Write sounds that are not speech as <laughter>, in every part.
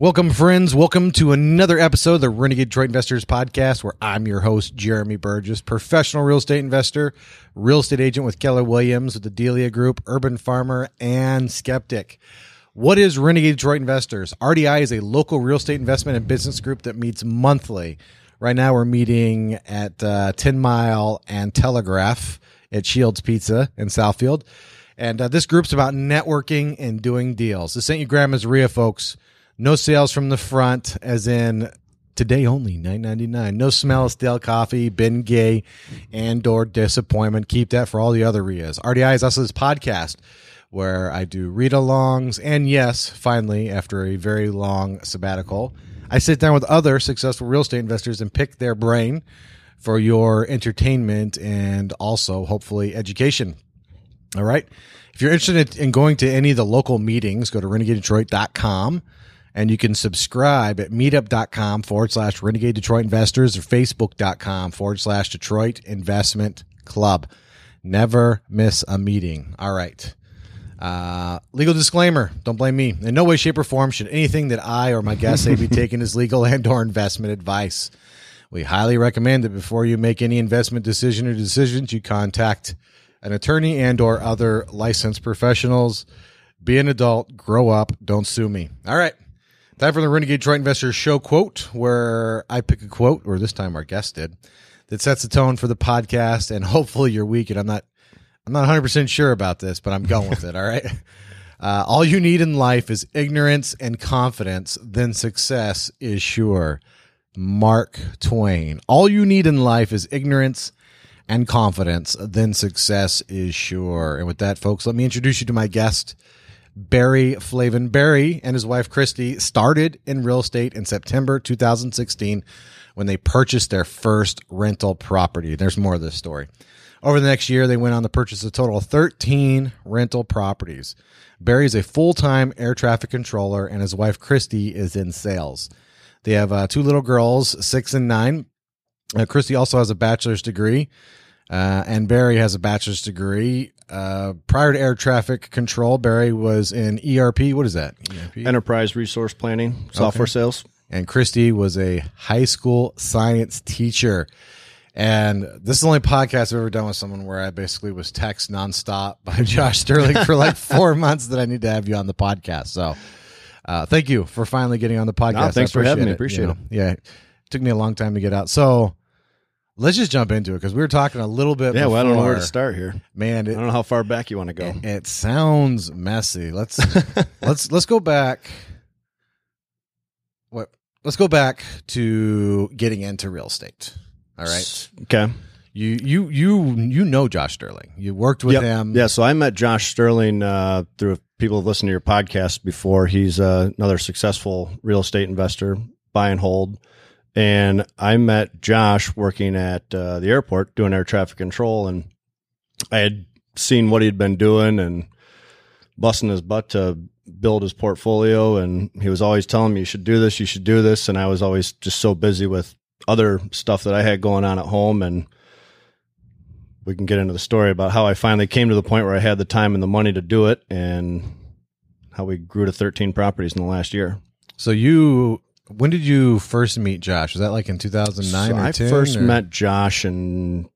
Welcome, friends. Welcome to another episode of the Renegade Detroit Investors Podcast, where I'm your host, Jeremy Burgess, professional real estate investor, real estate agent with Keller Williams with the Delia Group, urban farmer, and skeptic. What is Renegade Detroit Investors? RDI is a local real estate investment and business group that meets monthly. Right now, we're meeting at uh, 10 Mile and Telegraph at Shields Pizza in Southfield. And uh, this group's about networking and doing deals. This ain't your grandma's REIA, folks. No sales from the front, as in today only nine ninety nine. No smell of stale coffee, Bengay, and or disappointment. Keep that for all the other REIAs. RDI is also this podcast where I do read alongs, and yes, finally, after a very long sabbatical, I sit down with other successful real estate investors and pick their brain for your entertainment and also hopefully education. All right. If you're interested in going to any of the local meetings, go to renegadedetroit.com and you can subscribe at meetup.com forward slash renegade Detroit investors or facebook.com forward slash Detroit investment club. Never miss a meeting. All right. Uh, legal disclaimer. Don't blame me. In no way, shape, or form should anything that I or my guests say be <laughs> taken as legal and or investment advice. We highly recommend that before you make any investment decision or decisions, you contact an attorney and or other licensed professionals. Be an adult, grow up, don't sue me. All right. Time for the Renegade Detroit Investors Show quote, where I pick a quote, or this time our guest did, that sets the tone for the podcast and hopefully your week. And I'm not, I'm not 100 percent sure about this, but I'm going with it. All right. <laughs> Uh, all you need in life is ignorance and confidence. Then success is sure. Mark Twain. All you need in life is ignorance and confidence. Then success is sure. And with that, folks, let me introduce you to my guest. Barry Flavin. Barry and his wife Christy started in real estate in September 2016 when they purchased their first rental property. There's more of this story. Over the next year, they went on to purchase a total of 13 rental properties. Barry is a full time air traffic controller, and his wife Christy is in sales. They have uh, two little girls, six and nine. Uh, Christy also has a bachelor's degree, uh, and Barry has a bachelor's degree. Uh, prior to air traffic control, Barry was in ERP. What is that? ERP? Enterprise Resource Planning, software Okay. sales. and Christy was a high school science teacher. And this is the only podcast I've ever done with someone where I basically was text nonstop by <laughs> Josh Sterling for like <laughs> four months that I need to have you on the podcast. So, uh, thank you for finally getting on the podcast. thanks for having me. Appreciate you know. Yeah, it took me a long time to get out. So, let's just jump into it because we were talking a little bit. Yeah, well, I don't know where to start here. Man, I don't know how far back you want to go. it sounds messy. Let's <laughs> let's let's go back. What? Let's go back to getting into real estate. All right. Okay. You you you you know Josh Sterling. You worked with Yep. him. Yeah, so I met Josh Sterling uh, through people who've listened to your podcast before. He's uh, another successful real estate investor, buy and hold. And I met Josh working at uh, the airport doing air traffic control, and I had seen what he'd been doing and busting his butt to build his portfolio. And he was always telling me, "You should do this. You should do this." And I was always just so busy with other stuff that I had going on at home, and we can get into the story about how I finally came to the point where I had the time and the money to do it, and how we grew to 13 properties in the last year. So you when did you first meet Josh? Was that like in 2009 So or I 10? first or- met Josh in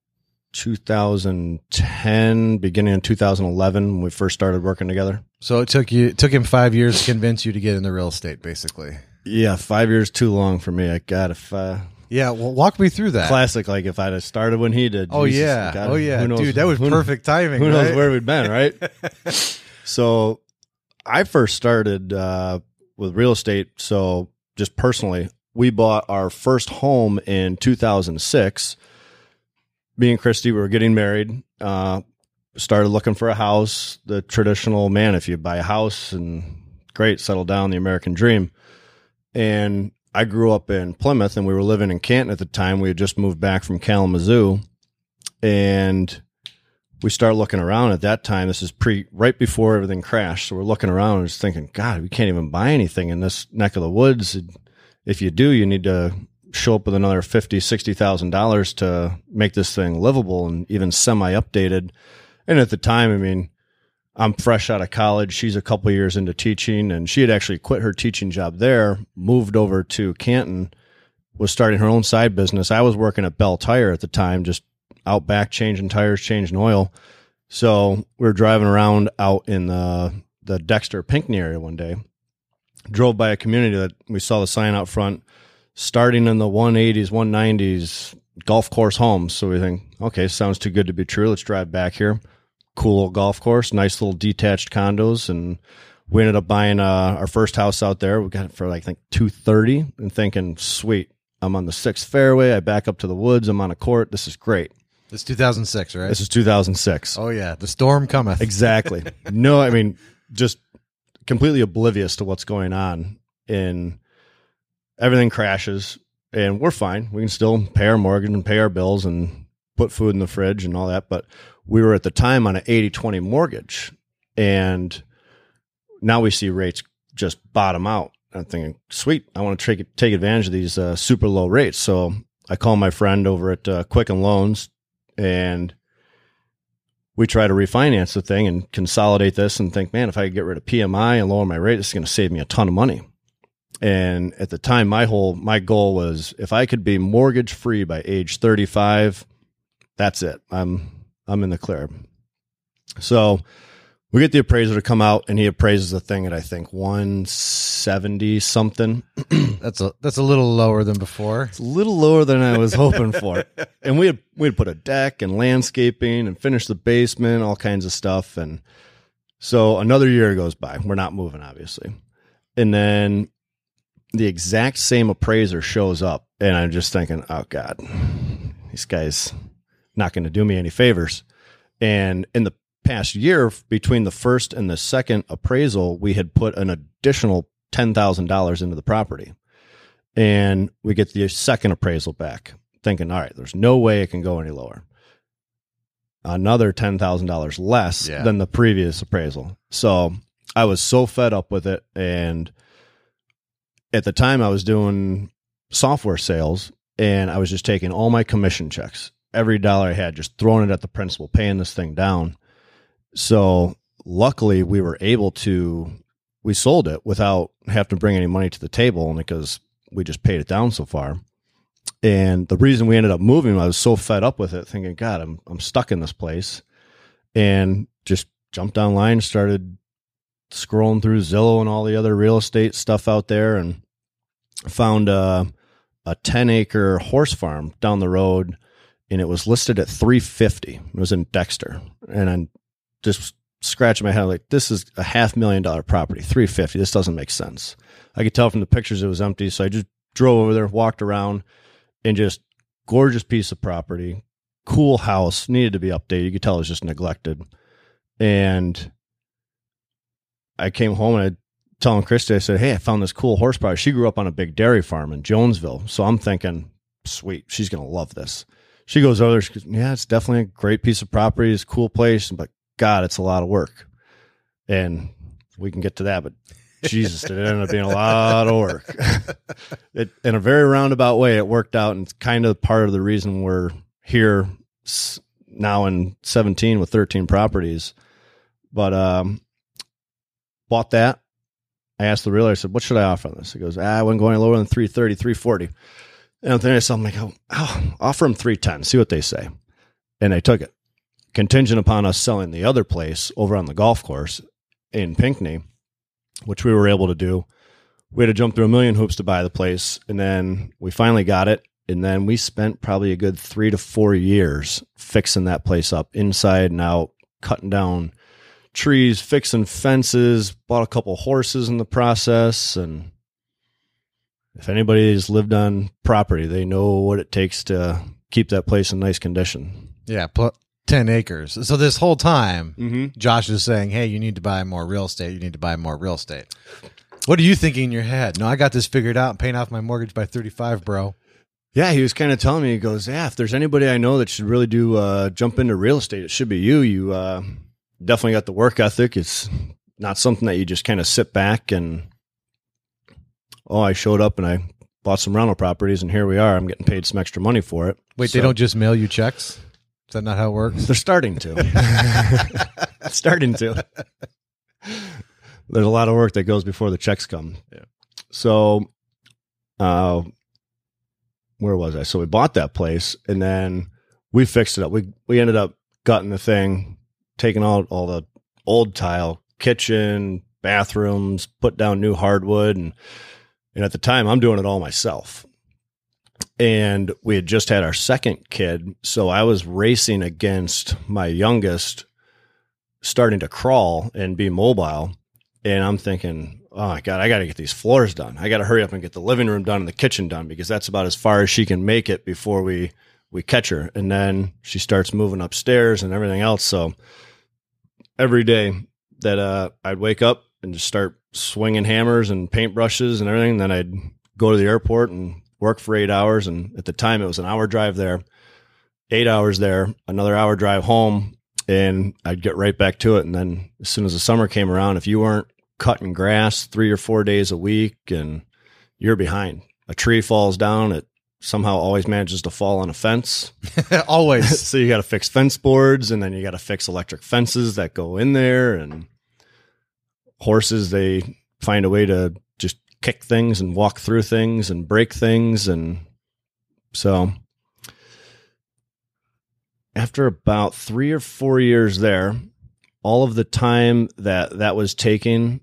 2010, beginning in 2011, when we first started working together. So it took you it took him 5 years to convince you to get into real estate basically. Yeah, five years too long for me. I got if uh, Yeah, well walk me through that. classic. Like if I'd have started when he did. Oh Jesus, yeah. God, oh yeah. knows- Dude, that was perfect timing. Who knows where we'd been, right? <laughs> so I first started uh, with real estate. So just personally, we bought our first home in 2006. Me and Christy we were getting married. Uh, started looking for a house. The traditional man, if you buy a house and great, settle down, the American dream. And I grew up in Plymouth, and we were living in Canton at the time. We had just moved back from Kalamazoo, and we start looking around at that time. This is pre right before everything crashed. So we're looking around and just thinking, God, we can't even buy anything in this neck of the woods. If you do, you need to show up with another fifty, sixty thousand dollars to make this thing livable and even semi updated. And at the time, I mean, I'm fresh out of college. She's a couple years into teaching, and she had actually quit her teaching job there, moved over to Canton, was starting her own side business. I was working at Bell Tire at the time, just out back changing tires, changing oil. So we were driving around out in the the Dexter Pinckney area one day. Drove by a community that we saw the sign out front, starting in the 180s, 190s golf course homes. So we think, okay, sounds too good to be true. Let's drive back here cool little golf course, nice little detached condos, and we ended up buying uh, our first house out there. We got it for like I think two thirty, and thinking, sweet, I'm on the sixth fairway. I back up to the woods. I'm on a court. This is great. This is 2006, right? This is 2006. oh yeah, the storm cometh. Exactly. <laughs> no, I mean just completely oblivious to what's going on, and everything crashes, and we're fine. We can still pay our mortgage and pay our bills and put food in the fridge and all that, but we were at the time on an 80 20 mortgage and now we see rates just bottom out. I'm thinking, sweet, I want to take, take advantage of these uh, super low rates. So I call my friend over at uh, Quicken Loans and we try to refinance the thing and consolidate this and think, man, if I could get rid of PMI and lower my rate, this is going to save me a ton of money. And at the time, my whole my goal was if I could be mortgage free by age 35, that's it. I'm I'm in the clear. So we get the appraiser to come out and he appraises the thing at I think 170 something. <clears throat> that's a that's a little lower than before. It's a little lower than I was hoping for. <laughs> And we had we had put a deck and landscaping and finished the basement, all kinds of stuff. And so another year goes by. We're not moving, obviously. And then the exact same appraiser shows up and I'm just thinking, oh God, This guys not going to do me any favors. And in the past year, between the first and the second appraisal, we had put an additional $10,000 into the property. And we get the second appraisal back, thinking, all right, there's no way it can go any lower. Another $10,000 less Yeah. than the previous appraisal. So I was so fed up with it. And at the time, I was doing software sales and I was just taking all my commission checks every dollar I had, just throwing it at the principal, paying this thing down. So luckily, we were able to we sold it without having to bring any money to the table, and because we just paid it down so far. And the reason we ended up moving, I was so fed up with it, thinking, God, I'm I'm stuck in this place, and just jumped online, started scrolling through Zillow and all the other real estate stuff out there, and found a, a 10 acre horse farm down the road and it was listed at 350 it was in dexter and just scratching my head like this is a half million dollar property 350 this doesn't make sense i could tell from the pictures it was empty so i just drove over there walked around and just gorgeous piece of property cool house needed to be updated you could tell it was just neglected and i came home and i telling Christy, I said, Hey, I found this cool horse property. She grew up on a big dairy farm in Jonesville. So I'm thinking, sweet, she's to love this. She goes over there. She goes, Yeah, it's definitely a great piece of property. It's a cool place, but God, it's a lot of work. And we can get to that, but Jesus, it ended up being a lot of work. <laughs> it, in a very roundabout way, it worked out. And it's kind of part of the reason we're here now in 17 with 13 properties. But, um, bought that. I asked the realtor, I said, what should I offer on this? He goes, ah, I wouldn't go any lower than 330, 340. And I'm thinking to myself, I'm like, oh, oh, offer them 310, see what they say. And I took it. Contingent upon us selling the other place over on the golf course in Pinckney, which we were able to do. We had to jump through a million hoops to buy the place. And then we finally got it. And then we spent probably a good three to four years fixing that place up inside and out, cutting down trees, fixing fences, bought a couple horses in the process. And if anybody's lived on property, they know what it takes to keep that place in nice condition. Yeah, ten acres. So this whole time, Mm-hmm. Josh is saying, "Hey, you need to buy more real estate. You need to buy more real estate." What are you thinking in your head? No, I got this figured out. I'm paying off my mortgage by 35, bro. Yeah, he was kind of telling me, he goes, Yeah, if there's anybody I know that should really do uh, jump into real estate, it should be you. You uh, definitely got the work ethic. It's not something that you just kind of sit back and, oh, I showed up and I bought some rental properties and here we are. I'm getting paid some extra money for it. Wait, So- they don't just mail you checks? That not how it works? They're starting to. <laughs> starting to. There's a lot of work that goes before the checks come. Yeah. So, uh, where was I? So we bought that place and then we fixed it up. We we ended up gutting the thing, taking out all the old tile, kitchen, bathrooms, put down new hardwood, and and at the time I'm doing it all myself. And we had just had our second kid, so I was racing against my youngest, starting to crawl and be mobile. And I'm thinking, oh my god, I got to get these floors done. I got to hurry up and get the living room done and the kitchen done because that's about as far as she can make it before we we catch her. And then she starts moving upstairs and everything else. So every day that uh, I'd wake up and just start swinging hammers and paintbrushes and everything, then I'd go to the airport and work for eight hours. And at the time, it was an hour drive there, eight hours there, another hour drive home, and I'd get right back to it. And then as soon as the summer came around, if you weren't cutting grass three or four days a week, and you're behind. A tree falls down, it somehow always manages to fall on a fence. <laughs> Always. <laughs> so you got to fix fence boards, and then you got to fix electric fences that go in there, and horses they find a way to kick things and walk through things and break things, and so after about three or four years there, all of the time that that was taking,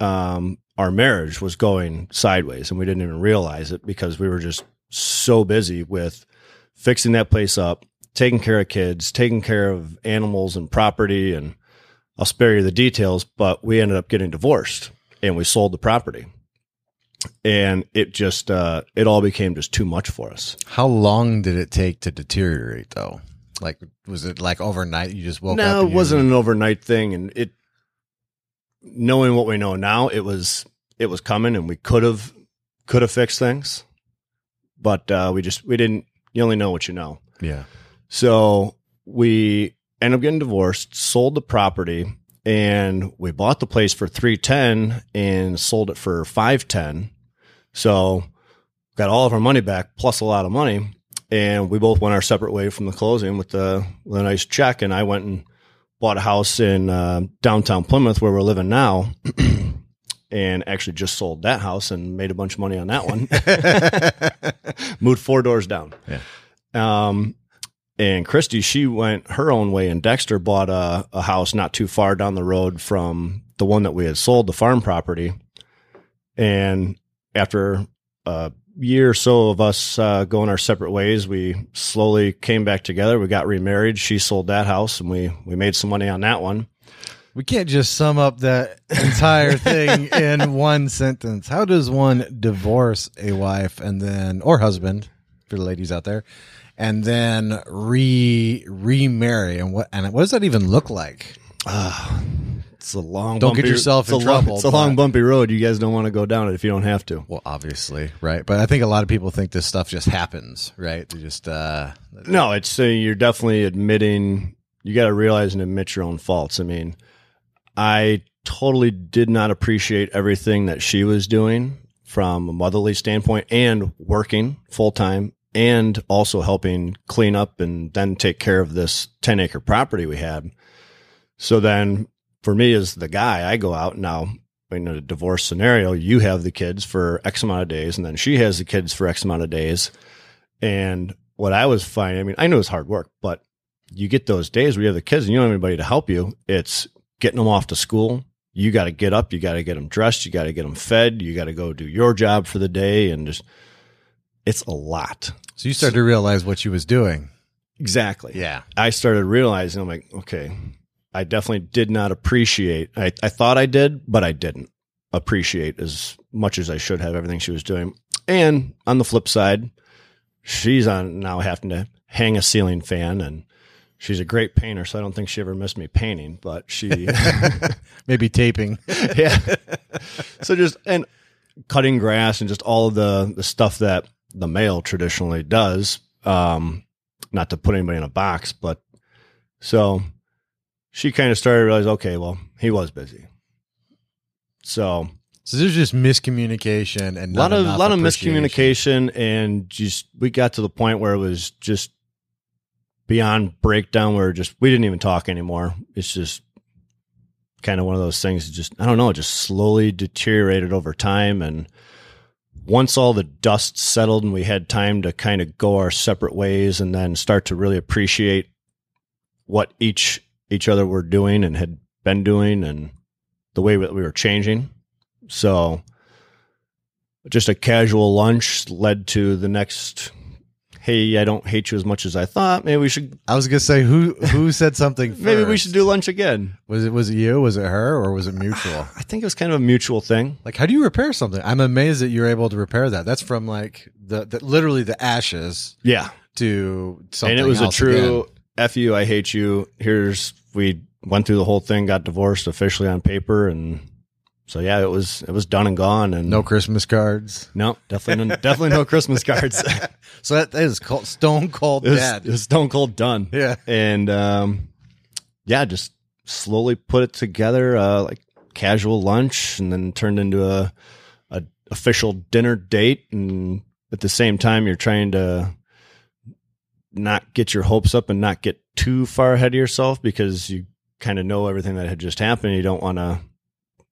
um, our marriage was going sideways, and we didn't even realize it because we were just so busy with fixing that place up, taking care of kids, taking care of animals and property, and I'll spare you the details. But we ended up getting divorced, and we sold the property, and it just uh, it all became just too much for us. How long did it take to deteriorate, though? Like, was it like overnight? You just woke up. No, it wasn't an overnight thing, and it. Knowing what we know now, it was it was coming, and we could have could have fixed things, but uh, we just we didn't. You only know what you know. Yeah. So we ended up getting divorced, sold the property, and we bought the place for three ten and sold it for five ten. So got all of our money back plus a lot of money, and we both went our separate way from the closing with the with a nice check. And I went and bought a house in uh, downtown Plymouth where we're living now. <clears throat> And actually, just sold that house and made a bunch of money on that one. <laughs> Moved four doors down. Yeah. Um, and Christy, she went her own way, and Dexter bought a, a house not too far down the road from the one that we had sold, the farm property. And after a year or so of us uh, going our separate ways, we slowly came back together. We got remarried. She sold that house, and we we made some money on that one. We can't just sum up that entire thing <laughs> in one sentence. How does one divorce a wife and then or husband for the ladies out there and then re remarry and what and what does that even look like? It's a long. Don't get bumpy- yourself in a long- trouble, It's a long, bumpy road. You guys don't want to go down it if you don't have to. Well, obviously, right? But I think a lot of people think this stuff just happens, right? They just uh No, it's uh, you're definitely admitting. You got to realize and admit your own faults. I mean, I totally did not appreciate everything that she was doing from a motherly standpoint and working full time and also helping clean up and then take care of this 10 acre property we had. So then for me as the guy, I go out now in a divorce scenario, you have the kids for X amount of days and then she has the kids for X amount of days. And what I was finding, I mean, I know it's hard work, but you get those days where you have the kids and you don't have anybody to help you. It's getting them off to school. You got to get up. You got to get them dressed. You got to get them fed. You got to go do your job for the day. And just, it's a lot. so you started to realize what she was doing. Exactly. Yeah. I started realizing, I'm like, okay, I definitely did not appreciate, I, I thought I did, but I didn't appreciate as much as I should have everything she was doing. And on the flip side, she's on now having to hang a ceiling fan and she's a great painter. So I don't think she ever missed me painting, but she, <laughs> Maybe taping. <laughs> yeah. So just, and cutting grass and just all of the, the stuff that the male traditionally does. Um, not to put anybody in a box, but so she kind of started to realize, okay, well, he was busy. So So there's just miscommunication and a lot of lot of miscommunication and just we got to the point where it was just beyond breakdown where just we didn't even talk anymore. It's just kind of one of those things. Just I don't know, it just slowly deteriorated over time. And once all the dust settled and we had time to kind of go our separate ways, and then start to really appreciate what each each other were doing and had been doing, and the way that we were changing. So just a casual lunch led to the next hey i don't hate you as much as i thought maybe we should I was gonna say who who said something. <laughs> maybe we should do lunch again Was it was it you? Was it her? Or was it mutual? i think it was kind of a mutual thing like, how do you repair something? I'm amazed that you're able to repair that. That's from like the, the literally the ashes yeah to something. and it was a true again. f you i hate you here's we went through the whole thing got divorced officially on paper and so yeah it was it was done and gone and no Christmas cards. no definitely no, definitely no christmas <laughs> cards So that, that is cold, stone cold was, dad. it was stone cold done yeah. and um, yeah, just slowly put it together, uh, like casual lunch, and then turned into a, a official dinner date. And at the same time, you're trying to not get your hopes up and not get too far ahead of yourself because you kind of know everything that had just happened. You don't want to.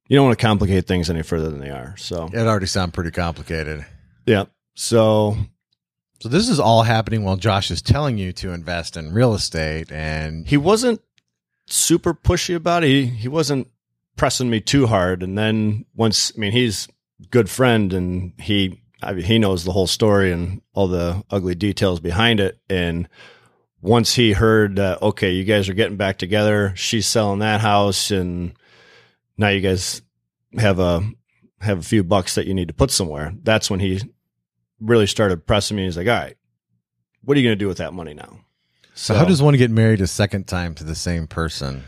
You don't want to complicate things any further than they are. So, It already sounds pretty complicated. yeah. So, So this is all happening while Josh is telling you to invest in real estate and he wasn't super pushy about it. He he wasn't pressing me too hard. And then once, I mean, he's good friend, and he I mean, he knows the whole story and all the ugly details behind it. And once he heard, uh, okay, you guys are getting back together, she's selling that house, and now you guys have a have a few bucks that you need to put somewhere. That's when he really started pressing me. He's like, all right, what are you going to do with that money now? so how does one get married a second time to the same person?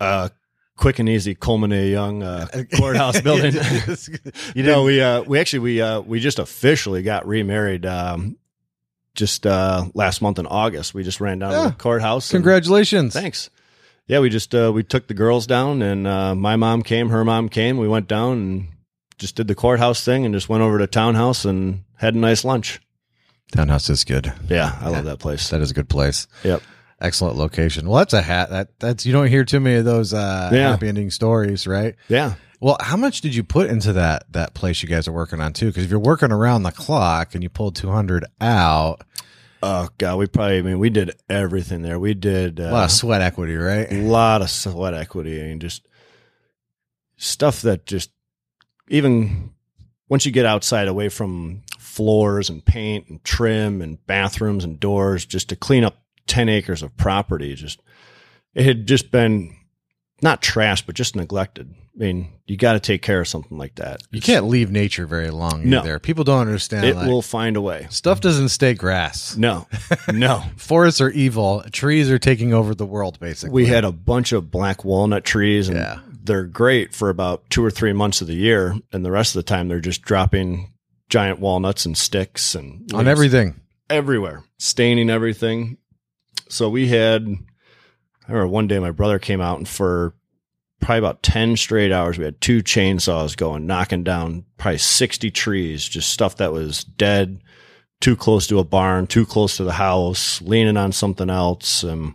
uh, quick and easy Coleman A. Young uh, courthouse <laughs> building. <laughs> you know, we uh, we actually we uh, we just officially got remarried um, just uh, last month in August. We just ran down to the courthouse. and- congratulations. thanks. Yeah, we just uh, we took the girls down, and uh, my mom came, her mom came. We went down and just did the courthouse thing, and just went over to townhouse and had a nice lunch. Townhouse is good. Yeah, I love that place. That is a good place. Yep. Excellent location. Well, that's a hat. That that's you don't hear too many of those uh, Yeah. happy ending stories, right? Yeah. Well, how much did you put into that that place you guys are working on too? Because if you're working around the clock and you pulled 200 out, Oh God, we probably. I mean, we did everything there. We did uh, a lot of sweat equity, right? a lot of sweat equity and just stuff that just even once you get outside away from floors and paint and trim and bathrooms and doors just to clean up 10 acres of property just it had just been not trash but just neglected i mean you got to take care of something like that You can't leave nature very long No. either. People don't understand. it like, will find a way stuff doesn't stay grass. no no <laughs> Forests are evil. Trees are taking over the world, basically. we had a bunch of black walnut trees and Yeah. they're great for about two or three months of the year and the rest of the time they're just dropping giant walnuts and sticks and on everything. everywhere staining everything so we had i remember one day my brother came out and for probably about 10 straight hours we had two chainsaws going knocking down probably 60 trees just stuff that was dead too close to a barn too close to the house leaning on something else. And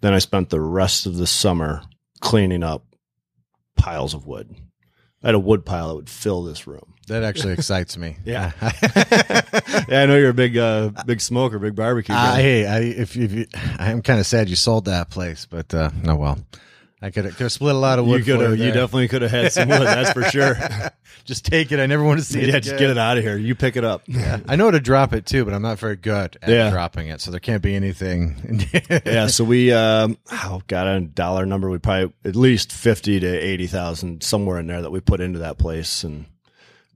then i spent the rest of the summer cleaning up piles of wood. I had a wood pile that would fill this room That actually excites me. <laughs> Yeah. <laughs> yeah i know you're a big uh big smoker big barbecue Uh, hey, I, if, if you, I'm kind of sad you sold that place, but uh, no, well, I could have split a lot of you wood. could for have you definitely could have had some wood that's for sure <laughs> just take it. I never want to see it. yeah just get it out of here you pick it up I know how to drop it too, but I'm not very good at Yeah. dropping it, so there can't be anything. yeah so we um oh got a dollar number we probably at least 50 to 80,000 somewhere in there that we put into that place and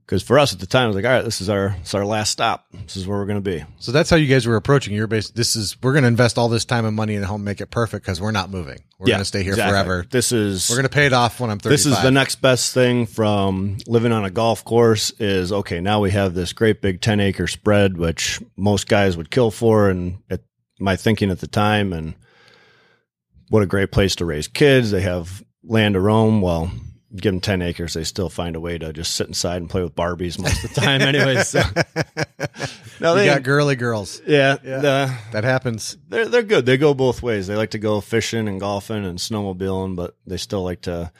because for us at the time it was like all right this is our this is our last stop this is where we're going to be So that's how you guys were approaching. You're based. This is we're going to invest all this time and money in the home, make it perfect because we're not moving. We're going to stay here exactly. forever. this is We're going to pay it off when I'm 35. this is the next best thing from living on a golf course is okay now we have this great big 10 acre spread which most guys would kill for and at my thinking at the time and what a great place to raise kids they have land to roam well give them 10 acres they still find a way to just sit inside and play with barbies most of the time anyways. so <laughs> No, you they got girly girls. yeah, Yeah. the- That happens. they're they're good. They go both ways. They like to go fishing and golfing and snowmobiling, but they still like to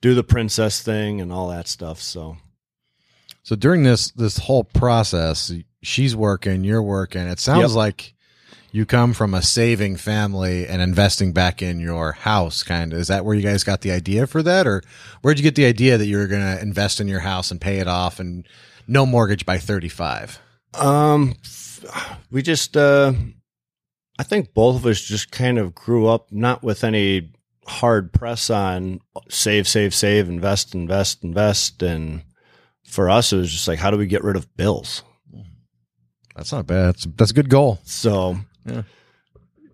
do the princess thing and all that stuff. So So during this this whole process, she's working, you're working. It sounds Yep. like you come from a saving family and investing back in your house kind of. Is that where you guys got the idea for that or where'd you get the idea that you were going to invest in your house and pay it off and no mortgage by 35? Um, we just, uh, I think both of us just kind of grew up not with any hard press on save, save, save, invest, invest, invest. And for us, it was just like, how do we get rid of bills? That's not bad. That's, that's a good goal. So, Yeah.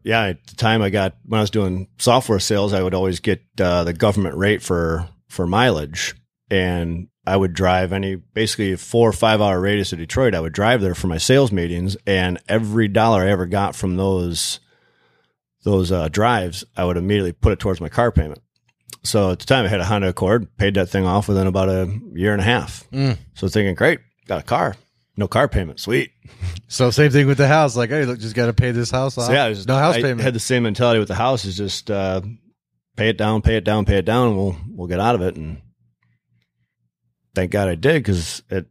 yeah. at the time I got, when I was doing software sales, I would always get uh, the government rate for, for mileage. And I would drive any basically four or five hour radius of Detroit. I would drive there for my sales meetings, and every dollar I ever got from those those uh, drives, I would immediately put it towards my car payment. So at the time, I had a Honda Accord, paid that thing off within about a year and a half. Mm. So thinking, great, got a car, no car payment, sweet. So same thing with the house. Like, hey, look, just got to pay this house off. So yeah, was, no house I payment. had the same mentality with the house. Is just uh, pay it down, pay it down, pay it down, and we'll we'll get out of it. And thank God I did because it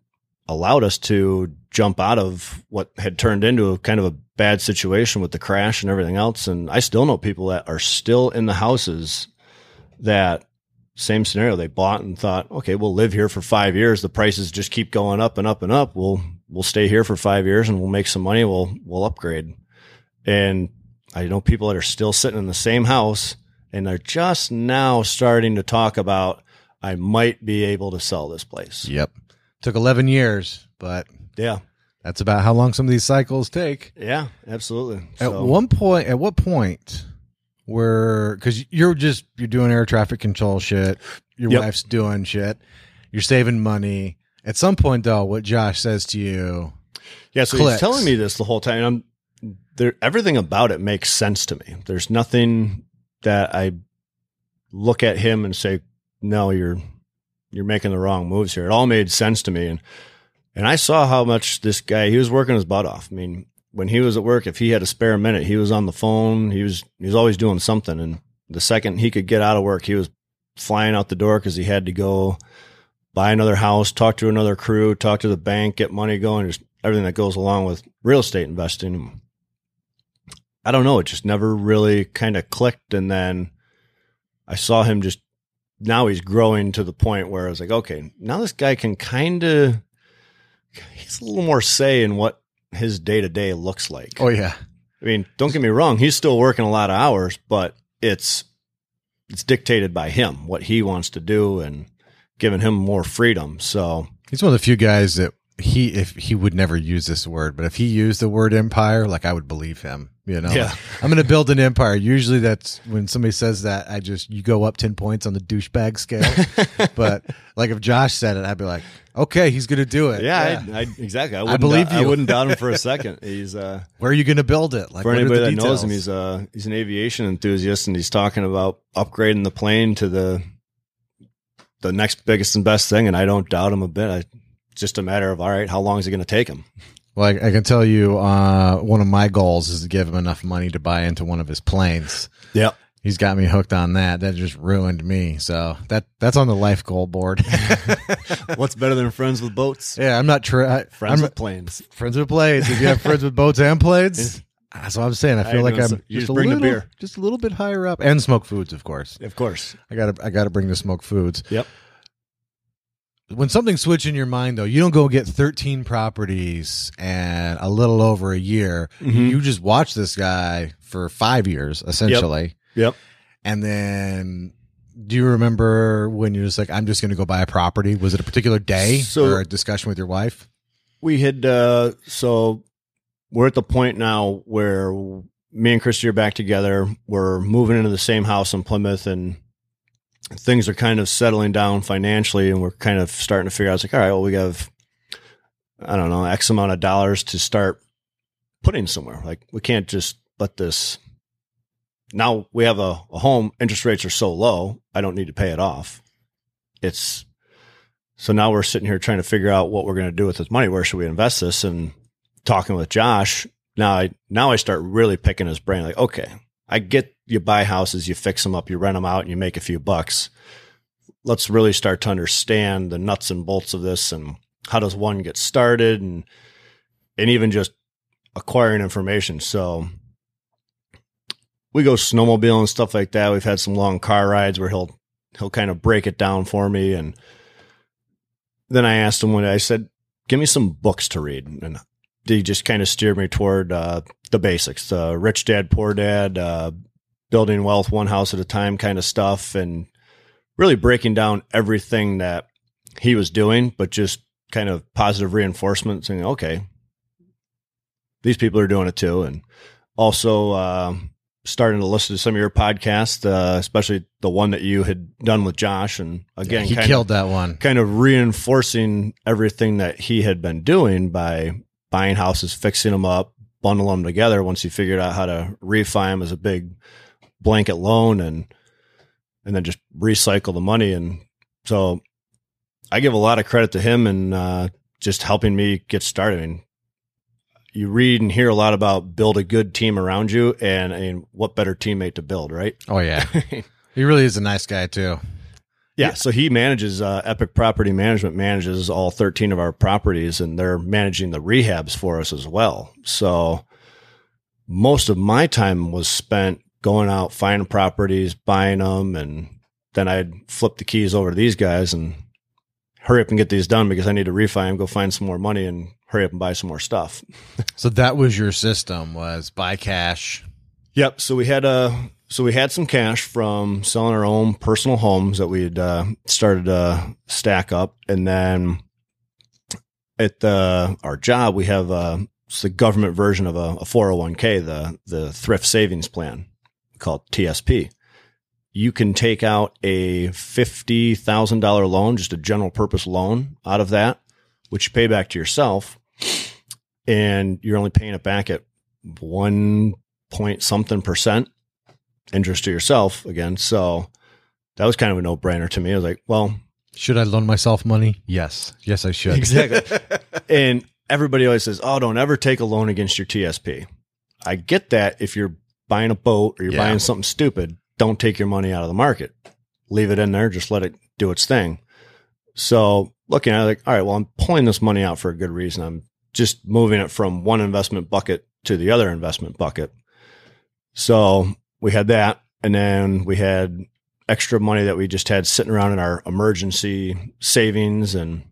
allowed us to jump out of what had turned into a kind of a bad situation with the crash and everything else. And I still know people that are still in the houses that same scenario. They bought and thought, okay, we'll live here for five years. The prices just keep going up and up and up. We'll we'll stay here for five years and we'll make some money. We'll we'll upgrade. And I know people that are still sitting in the same house and they're just now starting to talk about I might be able to sell this place. yep. Took 11 years, but Yeah. that's about how long some of these cycles take. Yeah, absolutely. At So- one point, at what point were because you're just you're doing air traffic control shit, your Yep. wife's doing shit, you're saving money. At some point, though, what Josh says to you, Yeah, so clicks. he's telling me this the whole time. And I'm there. Everything about it makes sense to me. There's nothing that I look at him and say, "No, you're you're making the wrong moves here." It all made sense to me, and and I saw how much this guy he was working his butt off. I mean, when he was at work, if he had a spare minute, he was on the phone. He was he was always doing something, and the second he could get out of work, he was flying out the door because he had to go buy another house, talk to another crew, talk to the bank, get money going, just everything that goes along with real estate investing. I don't know. It just never really kind of clicked. And then I saw him just now he's growing to the point where I was like, okay, now this guy can kind of, he's a little more say in what his day to day looks like. oh yeah, I mean, don't get me wrong, he's still working a lot of hours, but it's it's dictated by him what he wants to do and giving him more freedom. So he's one of the few guys that he if he would never use this word, but if he used the word empire, like I would believe him. You know, Yeah. <laughs> I'm going to build an empire. Usually, that's when somebody says that, I just you go up ten points on the douchebag scale. <laughs> but like if Josh said it, I'd be like, okay, he's going to do it. yeah, I, I, exactly. I, wouldn't believe I you. wouldn't doubt him for a <laughs> second. He's uh, Where are you going to build it? Like for anybody that knows him, he's uh he's an aviation enthusiast, and he's talking about upgrading the plane to the the next biggest and best thing. And I don't doubt him a bit. I, it's just a matter of all right, how long is it going to take him? Well, I, I can tell you, uh, one of my goals is to give him enough money to buy into one of his planes. Yep. He's got me hooked on that. That just ruined me. So that that's on the life goal board. <laughs> <laughs> What's better than friends with boats? yeah, I'm not try. Friends I'm with planes. friends with blades. If you have friends with boats and blades, that's what I'm saying. I feel I like I'm just a little, just a little bit higher up, and smoke foods, of course. Of course. I gotta I gotta bring the smoke foods. Yep. when something switch in your mind though you don't go get 13 properties and a little over a year Mhm. you just watch this guy for five years essentially Yep. and then do you remember when you're just like i'm just going to go buy a property was it a particular day So- or a discussion with your wife we had uh so we're at the point now where me and Christy are back together. We're moving into the same house in Plymouth and things are kind of settling down financially and we're kind of starting to figure out it's like, all right, well we have I don't know, X amount of dollars to start putting somewhere. Like we can't just let this now we have a, a home, interest rates are so low, I don't need to pay it off. It's so now we're sitting here trying to figure out what we're going to do with this money. Where should we invest this? And talking with Josh, now I now I start really picking his brain. Like, okay, I get you buy houses, you fix them up, you rent them out, and you make a few bucks. Let's really start to understand the nuts and bolts of this and how does one get started and and even just acquiring information. So we go snowmobile and stuff like that. We've had some long car rides where he'll he'll kind of break it down for me and then I asked him when I said, "Give me some books to read," and he just kind of steered me toward uh, the basics: the Rich Dad Poor Dad, uh, building wealth one house at a time kind of stuff, and really breaking down everything that he was doing, but just kind of positive reinforcement, saying, "Okay, these people are doing it too," and also. Uh, starting to listen to some of your podcasts, uh, especially the one that you had done with Josh. And again, he kind killed of, that one. kind of reinforcing everything that he had been doing by buying houses, fixing them up, bundle them together once you figured out how to refi them as a big blanket loan and, and then just recycle the money. And so I give a lot of credit to him and, uh, just helping me get started. I mean, you read and hear a lot about build a good team around you and, and what better teammate to build, right? Oh yeah, <laughs> he really is a nice guy too. Yeah, so he manages uh, Epic Property Management manages all 13 of our properties and they're managing the rehabs for us as well. So most of my time was spent going out finding properties, buying them and then I'd flip the keys over to these guys and hurry up and get these done because I need to refi them, go find some more money and hurry up and buy some more stuff. <laughs> So that was your system was buy cash. Yep. So we had a so we had some cash from selling our own personal homes that we had uh, started to stack up, and then at the our job we have uh, the government version of a, a 401k, the the thrift savings plan called TSP. You can take out a fifty thousand dollar loan, just a general purpose loan, out of that, which you pay back to yourself, and you're only paying it back at one point something percent interest to yourself again. So that was kind of a no brainer to me. I was like, well, Should I loan myself money? Yes, yes, I should. exactly. <laughs> and everybody always says, oh, don't ever take a loan against your TSP. I get that if you're buying a boat or you're Yeah. buying something stupid, don't take your money out of the market. Leave it in there. Just let it do its thing. So looking at it, like, all right, well, I'm pulling this money out for a good reason. I'm just moving it from one investment bucket to the other investment bucket. So we had that. And then we had extra money that we just had sitting around in our emergency savings and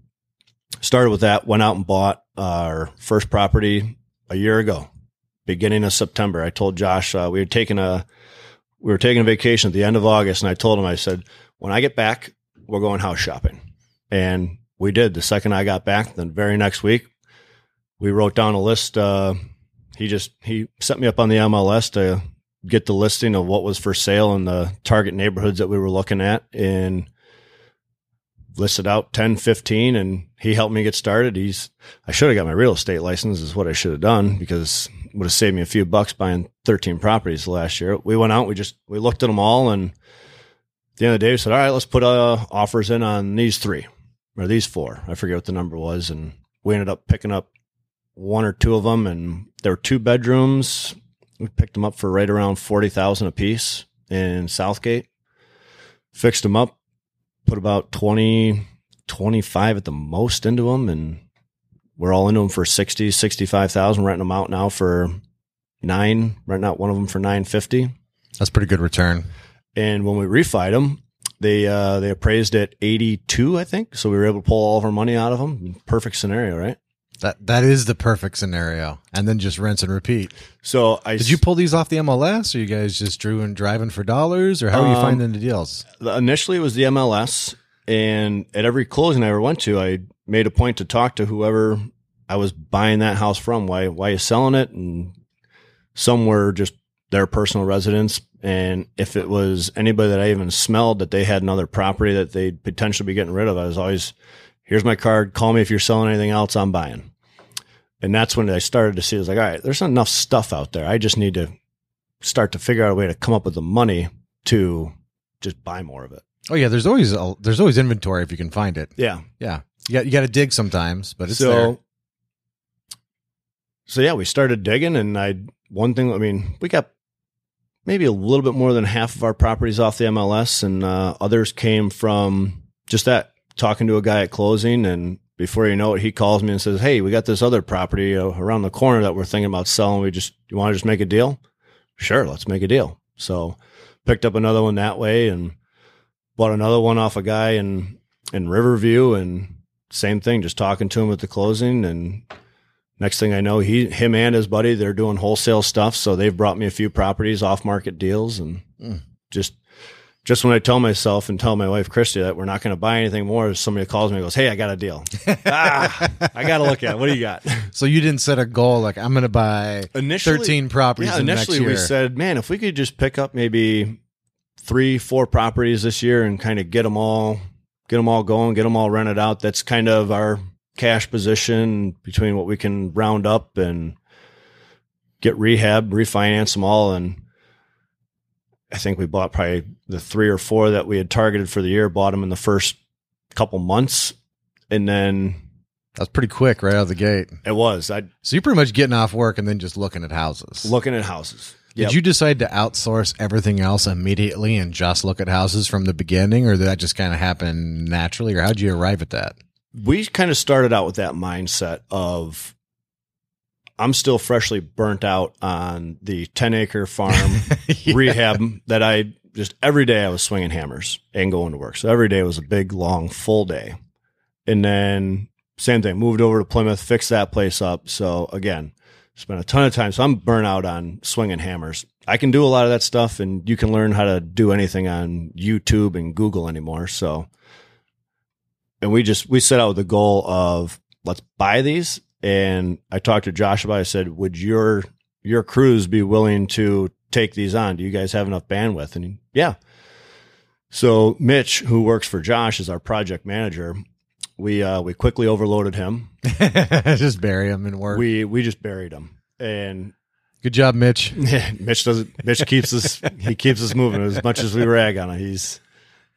started with that, went out and bought our first property a year ago, beginning of September. I told Josh, uh, we had taken a, we were taking a vacation at the end of August and I told him, I said, when I get back, we're going house shopping. And we did. The second I got back, the very next week, we wrote down a list. Uh, he just, he set me up on the MLS to get the listing of what was for sale in the target neighborhoods that we were looking at and listed out 10, 15 and he helped me get started. He's, I should have got my real estate license is what I should have done because would have saved me a few bucks buying 13 properties last year. We went out, we just, we looked at them all and at the end of the day we said, all right, let's put uh, offers in on these three or these four. I forget what the number was. And we ended up picking up one or two of them and there were two bedrooms. We picked them up for right around 40,000 a piece in Southgate. Fixed them up, put about 20, 25 at the most into them. And we're all into them for 60, 65,000, renting them out now for nine, renting out one of them for 950. That's pretty good return. And when we refied them, they, uh, they appraised at 82, I think. So we were able to pull all of our money out of them. Perfect scenario, right? That that is the perfect scenario, and then just rinse and repeat. So I Did you pull these off the MLS, or you guys just drew and driving for dollars, or how are you Um, finding the deals? initially it was the MLS, and at every closing I ever went to, I made a point to talk to whoever I was buying that house from. Why why you selling it? And some were just their personal residence, and if it was anybody that I even smelled that they had another property that they'd potentially be getting rid of, I was always, here's my card. Call me if you're selling anything else. I'm buying. And that's when I started to see. I was like, all right, there's not enough stuff out there. I just need to start to figure out a way to come up with the money to just buy more of it. Oh yeah, there's always a, there's always inventory if you can find it. Yeah. Yeah, you got you got to dig sometimes, but it's so there. so yeah, we started digging, and I one thing. I mean, we got maybe a little bit more than half of our properties off the MLS, and uh, others came from just that talking to a guy at closing, and before you know it, he calls me and says, "Hey, we got this other property uh, around the corner that we're thinking about selling. We just you want to just make a deal? Sure, let's make a deal." So picked up another one that way, and bought another one off a guy in in Riverview, and same thing, just talking to him at the closing, and next thing I know, he him and his buddy they're doing wholesale stuff, so they've brought me a few properties off market deals, and Mm. just just when I tell myself and tell my wife Christy that we're not going to buy anything more, somebody calls me and goes, "Hey, I got a deal. <laughs> ah, I got to look at. it. What do you got?" So you didn't set a goal like I'm going to buy Initially, 13 properties yeah. in Initially, we said, "Man, if we could just pick up maybe three, four properties this year and kind of get them all, get them all going, get them all rented out. That's kind of our cash position between what we can round up and get rehab, refinance them all, and." I think we bought probably the three or four that we had targeted for the year, bought them in the first couple months. And then That's pretty quick right out of the gate. it was, I So you're pretty much getting off work and then just looking at houses. looking at houses. Did you decide to outsource everything else immediately and just look at houses from the beginning, or did that just kind of happen naturally, or how'd you arrive at that? we kind of started out with that mindset of I'm still freshly burnt out on the 10 acre farm <laughs> rehab that I just every day I was swinging hammers and going to work. So every day was a big, long, full day. And then same thing, moved over to Plymouth, fixed that place up. So again, spent a ton of time. So I'm burnt out on swinging hammers. I can do a lot of that stuff and you can learn how to do anything on YouTube and Google anymore. So, and we just, we set out with the goal of let's buy these. And I talked to Josh about, it. I said, would your, your crews be willing to take these on? Do you guys have enough bandwidth? And he, yeah. So Mitch, who works for Josh, is our project manager. We, uh, we quickly overloaded him. <laughs> just bury him and work. We, we just buried him and Good job, Mitch. <laughs> Mitch doesn't. Mitch keeps us. He keeps us moving as much as we rag on him. He's.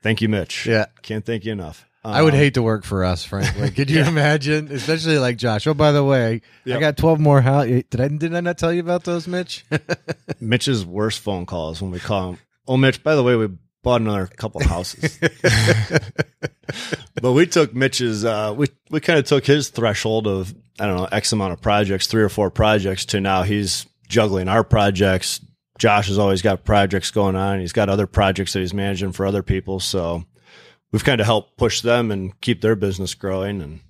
Thank you, Mitch. Yeah. can't thank you enough. I would Um, hate to work for us, frankly. <laughs> Could you imagine? Especially like Josh. Oh, by the way, I got 12 more How Did I, did I not tell you about those, Mitch? <laughs> Mitch's worst phone calls when we call him. Oh, Mitch. By the way, we bought another couple of houses, <laughs> but we took Mitch's. Uh, we we kind of took his threshold of I don't know X amount of projects, three or four projects, to now he's juggling our projects. Josh has always got projects going on. He's got other projects that he's managing for other people. So we've kind of helped push them and keep their business growing. And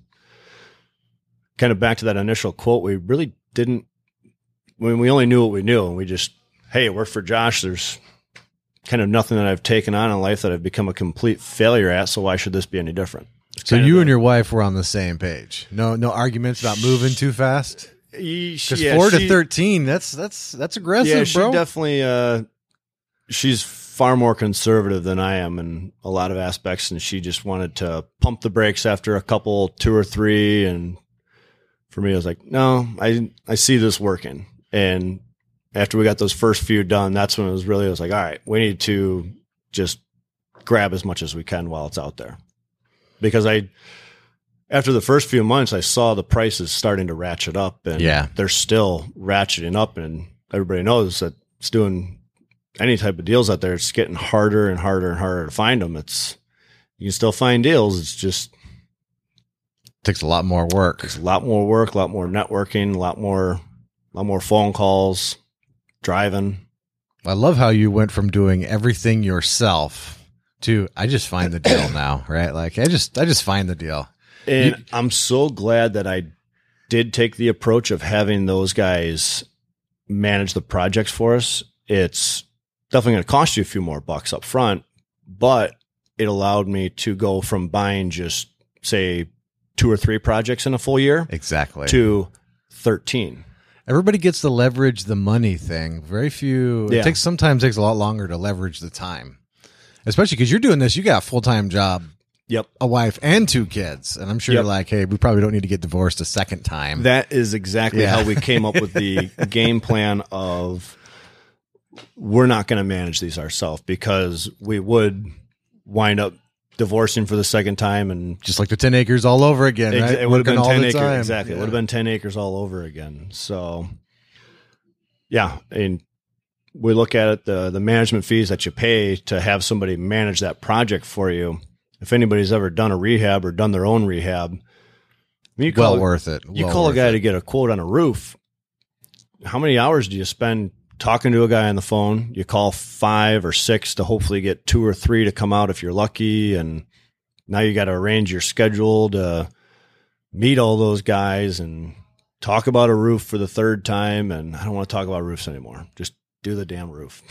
kind of back to that initial quote, we really didn't, when we only knew what we knew and we just, hey, it worked for Josh. There's kind of nothing that I've taken on in life that I've become a complete failure at. So why should this be any different? So you the- and your wife were on the same page. No, no arguments about moving too fast. Because Because four to thirteen, that's that's that's aggressive, yeah, she bro. definitely. Uh, she's far more conservative than I am in a lot of aspects, and she just wanted to pump the brakes after a couple, two or three, and for me, I was like, no, I I see this working, and after we got those first few done, that's when it was really I was like, all right, we need to just grab as much as we can while it's out there, because I. After the first few months, I saw the prices starting to ratchet up, and Yeah. they're still ratcheting up, and everybody knows that it's doing any type of deals out there. It's getting harder and harder and harder to find them. It's you can still find deals. It's just takes a lot more work. it's a lot more work, a lot more networking, a lot more, a lot more phone calls, driving. I love how you went from doing everything yourself to I just find the deal <coughs> now, right? Like I just I just find the deal. And You- I'm so glad that I did take the approach of having those guys manage the projects for us. It's definitely going to cost you a few more bucks up front, but it allowed me to go from buying just say two or three projects in a full year Exactly. to 13. Everybody gets to leverage the money thing. Very few. Yeah. It takes sometimes takes a lot longer to leverage the time, especially because you're doing this. You got a full time job, Yep. a wife, and two kids, and I'm sure Yep. you're like, hey, we probably don't need to get divorced a second time. That is exactly Yeah. how we came up with the <laughs> game plan of we're not going to manage these ourselves because we would wind up divorcing for the second time and Just like the 10 acres all over again, right? It would have been ten acres time. exactly. It would have been ten acres all over again. So, yeah, and we look at it the the management fees that you pay to have somebody manage that project for you. If anybody's ever done a rehab or done their own rehab, you well call, worth it. you call a guy it. to get a quote on a roof. How many hours do you spend talking to a guy on the phone? You call five or six to hopefully get two or three to come out if you're lucky, and now you got to arrange your schedule to meet all those guys and talk about a roof for the third time. And I don't want to talk about roofs anymore. Just do the damn roof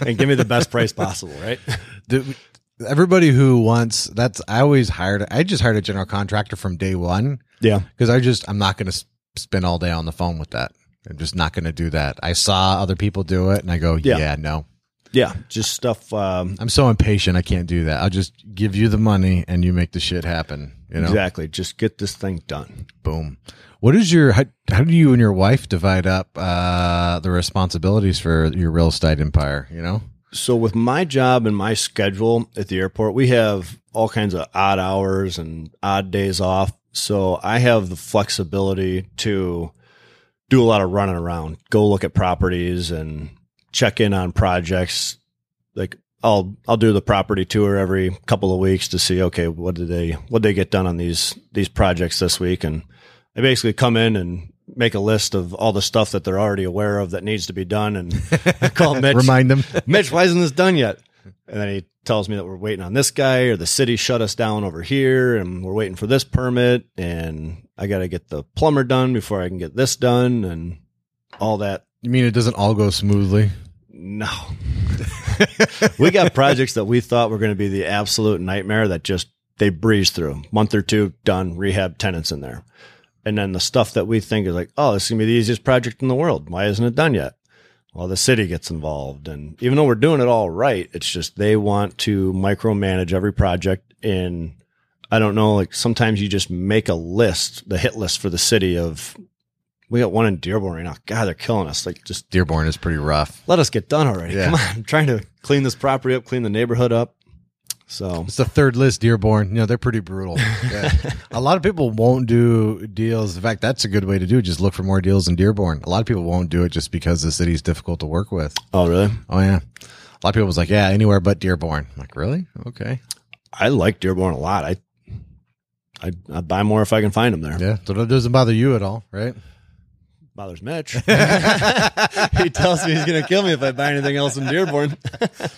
<laughs> and give me the best price possible, right? <laughs> The- everybody who wants that's I always hired I just hired a general contractor from day one Yeah. because I just I'm not going to spend all day on the phone with that. I'm just not going to do that. I saw other people do it and I go, Yeah. yeah, no. Yeah. Just stuff. Um, I'm so impatient. I can't do that. I'll just give you the money and you make the shit happen. You know, Exactly. Just get this thing done. boom. What is your how, how do you and your wife divide up uh, the responsibilities for your real estate empire? You know, So with my job and my schedule at the airport, we have all kinds of odd hours and odd days off. So I have the flexibility to do a lot of running around, go look at properties and check in on projects. Like I'll I'll do the property tour every couple of weeks to see okay what did they what did they get done on these these projects this week and I basically come in and make a list of all the stuff that they're already aware of that needs to be done and <laughs> I call Mitch remind them. Mitch, why isn't this done yet? And then he tells me that we're waiting on this guy or the city shut us down over here and we're waiting for this permit and I got to get the plumber done before I can get this done and all that. you mean it doesn't all go smoothly? No. <laughs> we got projects that we thought were going to be the absolute nightmare that just they breeze through. Month or two done, rehab tenants in there. And then the stuff that we think is like, oh, this is going to be the easiest project in the world. Why isn't it done yet? Well, the city gets involved. And even though we're doing it all right, it's just they want to micromanage every project. And I don't know, like sometimes you just make a list, the hit list for the city of, we got one in Dearborn right now. God, they're killing us. Like just Dearborn is pretty rough. let us get done already. Yeah. Come on. I'm <laughs> trying to clean this property up, clean the neighborhood up. So It's the third list, Dearborn. You know, they're pretty brutal. <laughs> Yeah. a lot of people won't do deals. In fact, that's a good way to do it. Just look for more deals in Dearborn. A lot of people won't do it just because the city's difficult to work with. Oh really? Oh, yeah. A lot of people was like, yeah, anywhere but Dearborn. I'm like, really? Okay. I like Dearborn a lot. I I I buy more if I can find them there. Yeah. So that doesn't bother you at all, right? Bothers Mitch. <laughs> <laughs> he tells me he's gonna kill me if I buy anything else in Dearborn.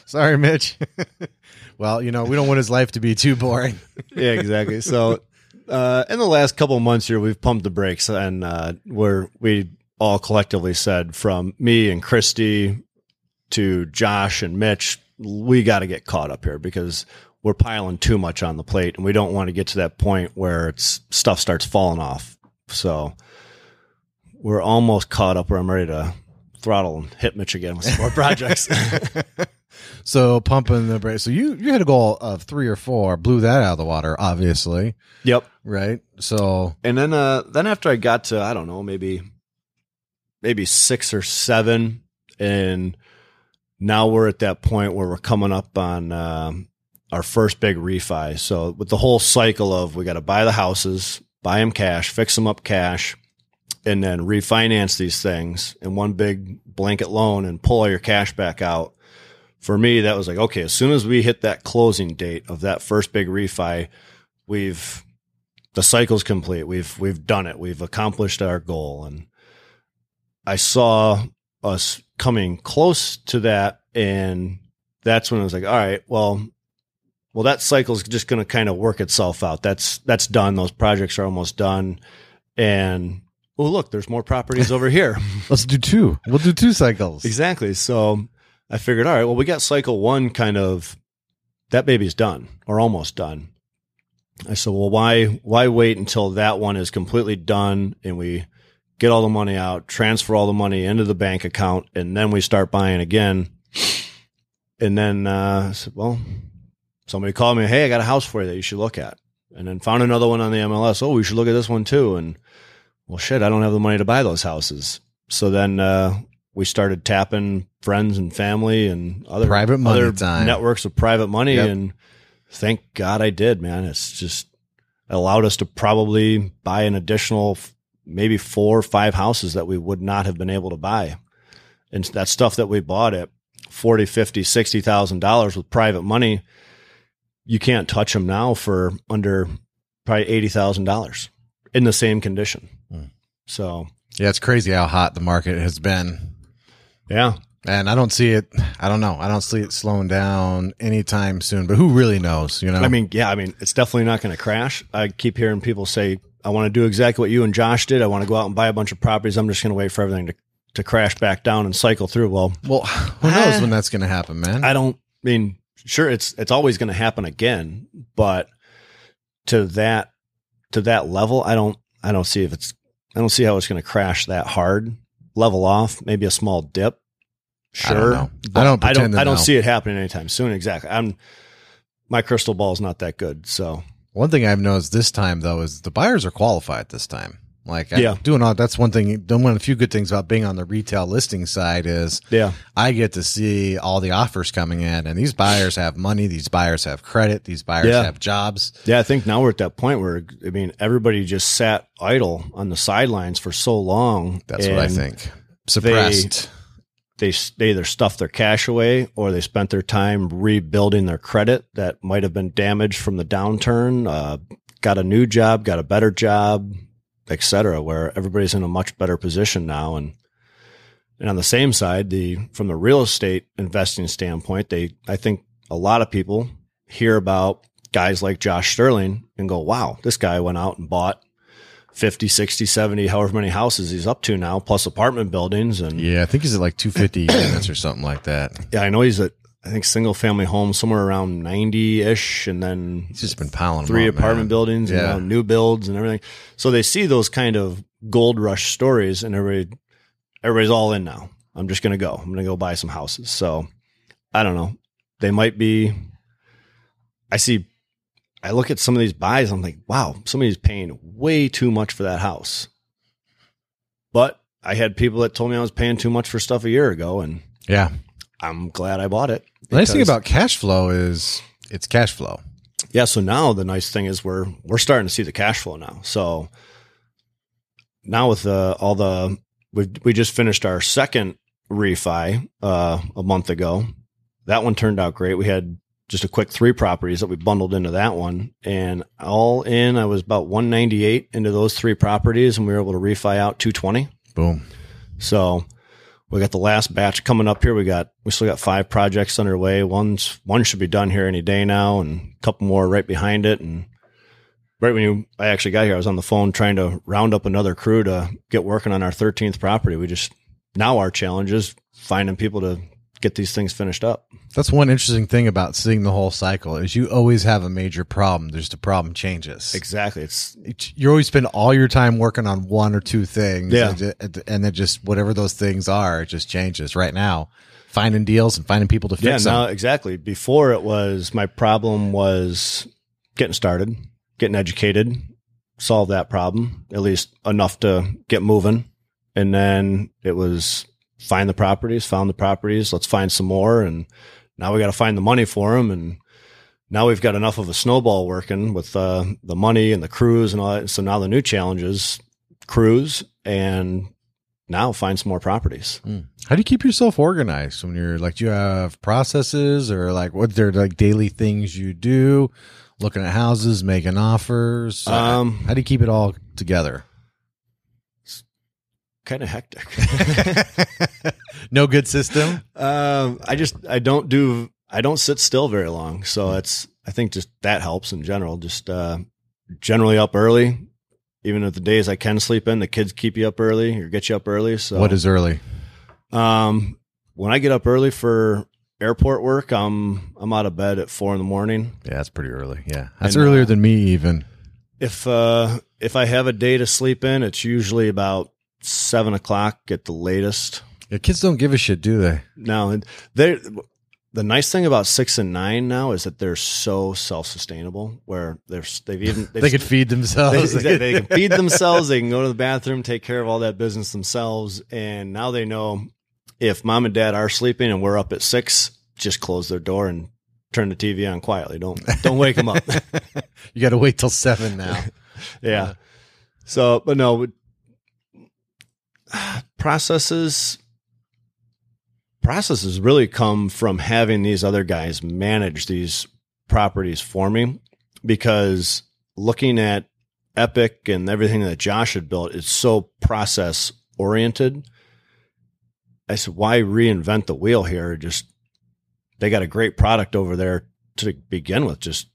Sorry, Mitch. Well, you know, we don't want his life to be too boring. <laughs> yeah, exactly. So uh, in the last couple of months here, we've pumped the brakes and uh, where we all collectively said from me and Christy to Josh and Mitch, we got to get caught up here because we're piling too much on the plate and we don't want to get to that point where it's stuff starts falling off. So we're almost caught up where I'm ready to throttle and hit Mitch again with some more <laughs> projects. <laughs> So pumping the brakes. So you you had a goal of three or four, blew that out of the water, obviously, yep. right? So And then uh then after I got to I don't know maybe maybe 6 or 7 and now we're at that point where we're coming up on um our first big refi. So with the whole cycle of we got to buy the houses, buy them cash, fix them up cash and then refinance these things in one big blanket loan and pull all your cash back out. For me that was like okay, as soon as we hit that closing date of that first big refi, we've the cycle's complete. We've we've done it. We've accomplished our goal. And I saw us coming close to that, and that's when I was like, all right, well, well, that cycle's just going to kind of work itself out. That's that's done. Those projects are almost done, and oh look, there's more properties over here. <laughs> let's do two. We'll do two cycles. Exactly. So I figured, all right, well, we got cycle one kind of that baby's done or almost done. I said, well, why why wait until that one is completely done and we get all the money out, transfer all the money into the bank account, and then we start buying again. And then uh, I said, well, somebody called me, hey, I got a house for you that you should look at. And then found another one on the MLS. Oh, we should look at this one too. And well, shit, I don't have the money to buy those houses. So then uh, we started tapping friends and family and other Private money other time. networks of private money Yep. and thank God I did, man. It's just allowed us to probably buy an additional maybe four or five houses that we would not have been able to buy. And that stuff that we bought at 40, 50, 60,000 dollars with private money, you can't touch them now for under probably $80,000 in the same condition. Hmm. So, yeah, it's crazy how hot the market has been. Yeah. And I don't see it. I don't know. I don't see it slowing down anytime soon. But who really knows? You know. I mean, yeah. I mean, it's definitely not going to crash. I keep hearing people say, "I want to do exactly what you and Josh did. I want to go out and buy a bunch of properties. I'm just going to wait for everything to to crash back down and cycle through." Well, well, who <sighs> knows when that's going to happen, man? I don't I mean. Sure, it's it's always going to happen again, but to that to that level, I don't I don't see if it's I don't see how it's going to crash that hard. Level off, maybe a small dip, Sure, I don't. I don't, I don't, I don't see it happening anytime soon. Exactly. I'm. My crystal ball is not that good. So one thing I've noticed this time though is the buyers are qualified this time. Like yeah, doing all that's one thing. One of the few good things about being on the retail listing side is yeah, I get to see all the offers coming in, and these buyers have money. These buyers have credit. These buyers yeah. have jobs. Yeah, I think now we're at that point where I mean everybody just sat idle on the sidelines for so long. That's what I think. Suppressed. They, they, they either stuffed their cash away or they spent their time rebuilding their credit that might have been damaged from the downturn, uh, got a new job, got a better job, etc. where everybody's in a much better position now. And, and on the same side, the, from the real estate investing standpoint, they, I think a lot of people hear about guys like Josh Sterling and go, wow, this guy went out and bought 50, 60, 70, however many houses he's up to now, plus apartment buildings. And yeah, I think he's at like 250 units or something like that. Yeah, I know he's at, I think single family homes somewhere around 90 ish. And then he's just been piling three up, apartment man. buildings yeah. and new builds and everything. So they see those kind of gold rush stories and everybody, everybody's all in now. I'm just going to go. I'm going to go buy some houses. So I don't know. They might be, I see I look at some of these buys, I'm like, wow, somebody's paying way too much for that house. But I had people that told me I was paying too much for stuff a year ago, and yeah, I'm glad I bought it. The nice thing about cash flow is it's cash flow. Yeah, so now the nice thing is we're we're starting to see the cash flow now. So now with the, all the we we just finished our second refi uh, a month ago. That one turned out great. We had just a quick three properties that we bundled into that one. And all in, I was about 198 into those three properties, and we were able to refi out 220. Boom. So we got the last batch coming up here. We got we still got five projects underway. One's one should be done here any day now, and a couple more right behind it. And right when you I actually got here, I was on the phone trying to round up another crew to get working on our 13th property. We just now our challenge is finding people to get these things finished up. That's one interesting thing about seeing the whole cycle is you always have a major problem. There's the problem changes. Exactly. It's, it's you always spend all your time working on one or two things. Yeah. And, and then just whatever those things are, it just changes right now. Finding deals and finding people to fix yeah, them. No, exactly. Before it was my problem was getting started, getting educated, solve that problem, at least enough to get moving. And then it was find the properties, found the properties. Let's find some more. And now we got to find the money for them. And now we've got enough of a snowball working with uh, the money and the crews and all that. So now the new challenge is crews and now find some more properties. Mm. How do you keep yourself organized when you're like, do you have processes or like what there like daily things you do? Looking at houses, making offers. Um, how do you keep it all together? Kind of hectic. <laughs> no good system. Um, I just I don't do I don't sit still very long, so it's I think just that helps in general. Just uh, generally up early, even if the days I can sleep in, the kids keep you up early or get you up early. So what is early? Um, when I get up early for airport work, I'm I'm out of bed at four in the morning. Yeah, that's pretty early. Yeah, that's and, earlier uh, than me even. If uh if I have a day to sleep in, it's usually about seven o'clock at the latest. Yeah, kids don't give a shit, do they? No, they the nice thing about six and nine now is that they're so self sustainable. Where they're they've even they've, <laughs> they could feed themselves. They, they, can feed themselves. They can go to the bathroom, take care of all that business themselves, and now they know if mom and dad are sleeping and we're up at six, just close their door and turn the TV on quietly. Don't don't wake them up. <laughs> You got to wait till seven now. <laughs> yeah. Uh, so, but no, processes processes really come from having these other guys manage these properties for me because looking at Epic and everything that Josh had built, it's so process oriented. I said, why reinvent the wheel here? Just they got a great product over there to begin with. Just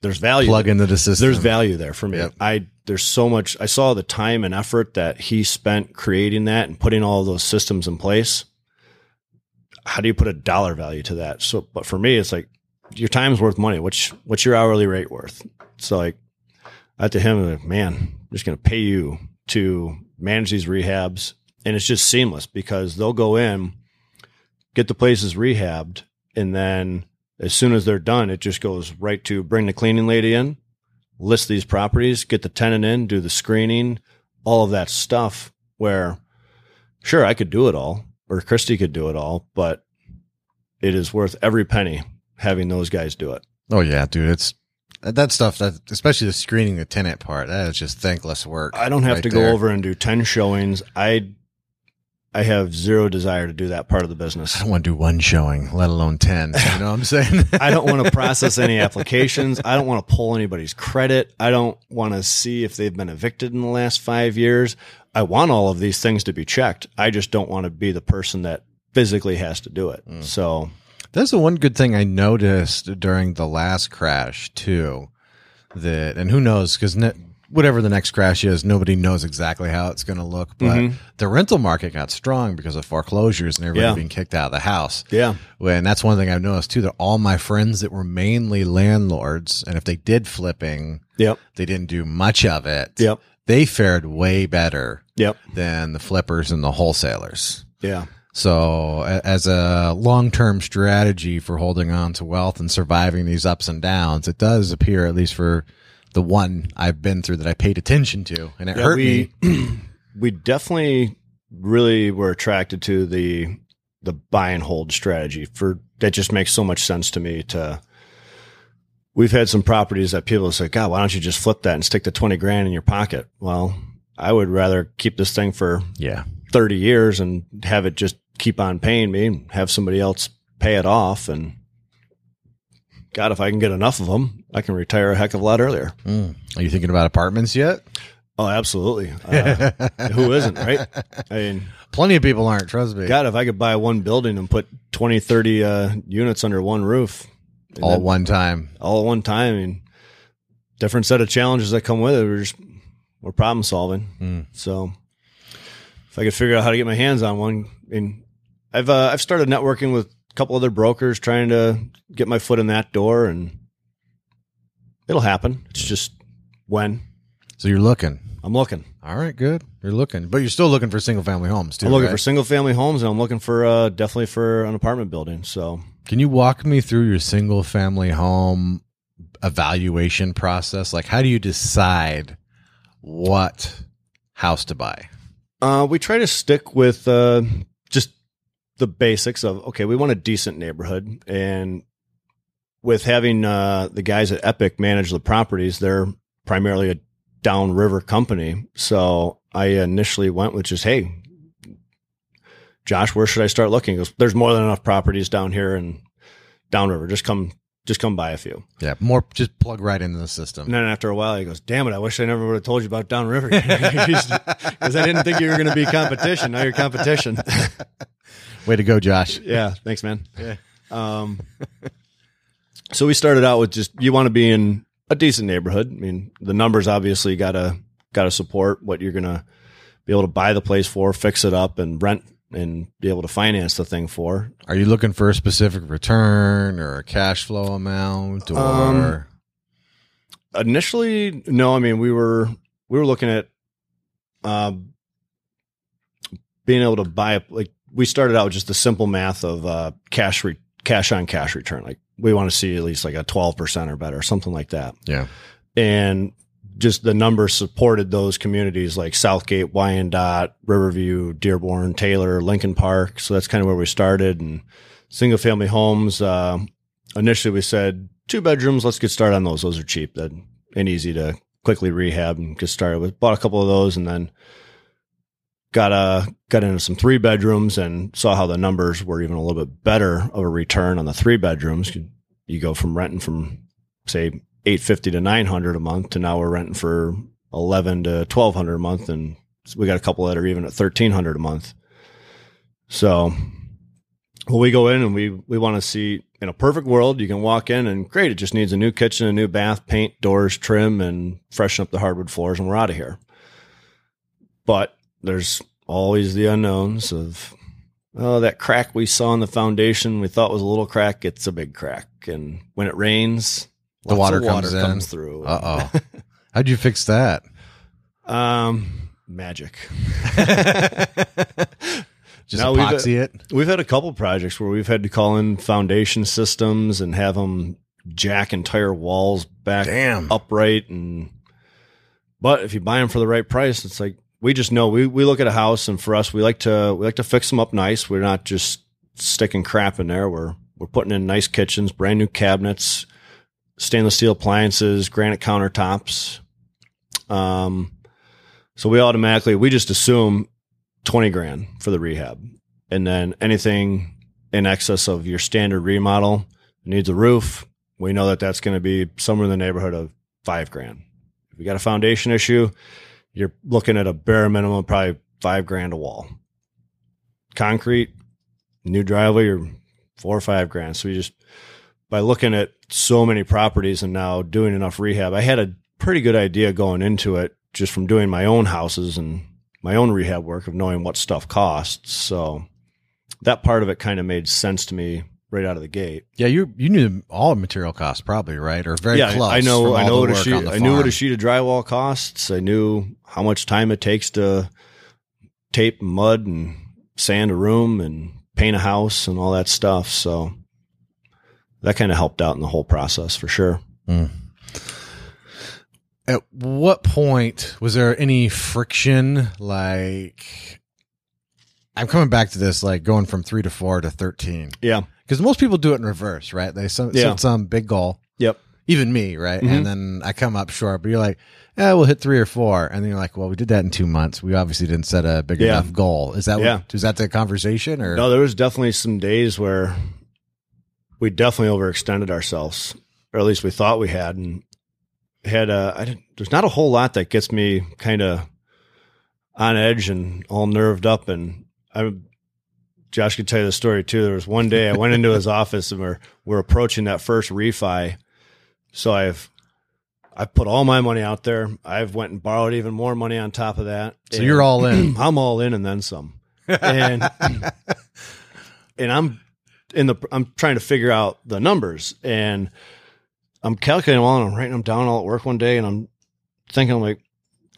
there's value. Plug into the system. There's value there for me. Yep. I there's so much. I saw the time and effort that he spent creating that and putting all those systems in place. How do you put a dollar value to that? So, but for me, it's like your time's worth money. What's what's your hourly rate worth? So, like, I to him, like, man, I'm just going to pay you to manage these rehabs, and it's just seamless because they'll go in, get the places rehabbed, and then as soon as they're done, it just goes right to bring the cleaning lady in, list these properties, get the tenant in, do the screening, all of that stuff. Where, sure, I could do it all, or Christy could do it all, but it is worth every penny having those guys do it. Oh yeah, dude. It's that stuff that especially the screening the tenant part. That is just thankless work. I don't have right to there. go over and do 10 showings. I I have zero desire to do that part of the business. I don't want to do one showing, let alone ten. You know what I'm saying? <laughs> I don't want to <laughs> process any applications. I don't want to pull anybody's credit. I don't want to see if they've been evicted in the last 5 years. I want all of these things to be checked. I just don't want to be the person that physically has to do it. Mm. So, That's the one good thing I noticed during the last crash too. That and who knows because whatever the next crash is, nobody knows exactly how it's going to look. But Mhm. the rental market got strong because of foreclosures and everybody Yeah. being kicked out of the house. yeah. And that's one thing I've noticed too. That all my friends that were mainly landlords, and if they did flipping, Yep. they didn't do much of it. Yep. They fared way better Yep. than the flippers and the wholesalers. Yeah. So, as a long term strategy for holding on to wealth and surviving these ups and downs, it does appear, at least for the one I've been through, that I paid attention to, and it Yeah, hurt we, me. <clears throat> we definitely really were attracted to the the buy and hold strategy for that just makes so much sense to me to we've had some properties that people say god why don't you just flip that and stick the 20 grand in your pocket well i would rather keep this thing for Yeah, 30 years and have it just keep on paying me and have somebody else pay it off and god if i can get enough of them i can retire a heck of a lot earlier Mm. Are you thinking about apartments yet? oh absolutely uh, who isn't right i mean Plenty of people aren't. Trust me. God, if I could buy one building and put 20, 30 uh, units under one roof all at one time. all at one time, and different set of challenges that come with it. We're just we're problem solving. Mm. So if I could figure out how to get my hands on one, and I've uh, I've started networking with a couple other brokers, trying to get my foot in that door, and it'll happen. It's just when So you're looking. I'm looking. All right, good. You're looking, but you're still looking for single family homes too. I'm looking right? for single family homes, and I'm looking for uh, definitely for an apartment building. So. Can you walk me through your single family home evaluation process? Like, how do you decide what house to buy? Uh, we try to stick with uh, just the basics of okay, we want a decent neighborhood, and with having uh, the guys at Epic manage the properties, they're primarily a downriver company. So I initially went with just hey, Josh, where should I start looking? He goes, There's more than enough properties down here and downriver. Just come, just come buy a few. Yeah, more just plug right into the system. And then after a while, he goes, "Damn it! I wish I never would have told you about downriver <laughs> because I didn't think you were going to be competition. Now you're competition." <laughs> Way to go, Josh. yeah, thanks, man. Yeah. Um, so we started out with just you want to be in a decent neighborhood. I mean, the numbers obviously gotta gotta support what you're gonna be able to buy the place for, fix it up, and rent and be able to finance the thing for. Are you looking for a specific return or a cash flow amount or Um, Initially, no. I mean, we were we were looking at um, being able to buy like we started out with just the simple math of uh, cash re- cash on cash return. Like we want to see at least like a twelve percent or better, something like that. yeah. And just the numbers supported those communities like Southgate, Wyandotte, Riverview, Dearborn, Taylor, Lincoln Park. So that's kind of where we started. And single family homes, uh, initially we said two bedrooms. Let's get started on those. Those are cheap that and easy to quickly rehab and get started with. Bought a couple of those and then got uh got into some three bedrooms and saw how the numbers were even a little bit better of a return on the three bedrooms. You, you go from renting from say eight fifty to nine hundred a month to now we're renting for eleven to twelve hundred a month, and we got a couple that are even at thirteen hundred a month. So, well, we go in and we we want to see in a perfect world, you can walk in and great, it just needs a new kitchen, a new bath, paint, doors, trim, and freshen up the hardwood floors, and we're out of here. But there's always the unknowns of oh that crack we saw in the foundation we thought was a little crack it's a big crack and when it rains The water of comes in. comes through Uh oh. <laughs> How'd you fix that? um magic <laughs> Just No, we've- epoxy it. we've had a couple projects where we've had to call in foundation systems and have them jack entire walls back Damn. upright and but if you buy them for the right price it's like we just know we, we look at a house and for us we like to we like to fix them up nice. We're not just sticking crap in there. We're we're putting in nice kitchens brand new cabinets stainless steel appliances granite countertops. Um so we automatically we just assume 20 grand for the rehab. And then anything in excess of your standard remodel needs a roof. We know that that's going to be somewhere in the neighborhood of five grand. If you got a foundation issue, you're looking at a bare minimum, probably five grand a wall. Concrete, new driveway, you're four or five grand. So you just, by looking at so many properties and now doing enough rehab, I had a pretty good idea going into it just from doing my own houses and my own rehab work of knowing what stuff costs. So that part of it kind of made sense to me right out of the gate. Yeah, you you knew all material costs probably, right? Or very yeah, close. I know. I know what a sheet. I knew what a sheet of drywall costs. I knew how much time it takes to tape mud and sand a room and paint a house and all that stuff. So that kind of helped out in the whole process for sure. Hmm. At what point was there any friction? Like, I'm coming back to this, like going from three to four to thirteen, Yeah. Because most people do it in reverse, right? They some, Yeah. set some big goal, Yep. even me, right? Mhm. And then I come up short, but you're like, yeah, we'll hit three or four, and then you're like, well, we did that in two months. We obviously didn't set a big Yeah. enough goal. Is that Yeah. what, is that the conversation or? No, there was definitely some days where we definitely overextended ourselves, or at least we thought we had, and had uh, I didn't, there's not a whole lot that gets me kind of on edge and all nerved up. And I, Josh could tell you the story too. There was one day I went into his <laughs> office and we're we're approaching that first refi, so I've I put all my money out there. I've went and borrowed even more money on top of that. So you're all in. <clears throat> I'm all in and then some. And <laughs> and I'm in the I'm trying to figure out the numbers and I'm calculating them all and I'm writing them down all at work one day and I'm thinking like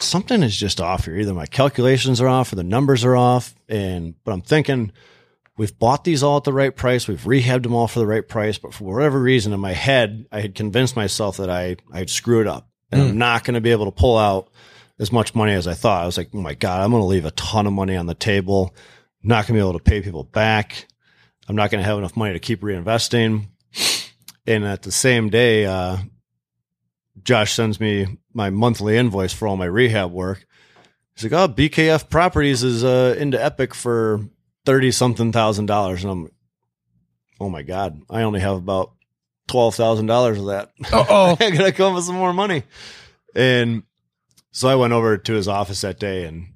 something is just off here. Either my calculations are off or the numbers are off. And but I'm thinking we've bought these all at the right price. We've rehabbed them all for the right price. But for whatever reason in my head, I had convinced myself that I I'd screwed up and I'm not going to be able to pull out as much money as I thought. I was like, oh my God, I'm going to leave a ton of money on the table. I'm not going to be able to pay people back. I'm not going to have enough money to keep reinvesting. And at the same day, uh, Josh sends me my monthly invoice for all my rehab work. He's like, "Oh, BKF Properties is uh, into Epic for thirty something thousand dollars," and I'm, "Oh my god, I only have about twelve thousand dollars of that. Oh, <laughs> I gotta come up with some more money." And so I went over to his office that day, and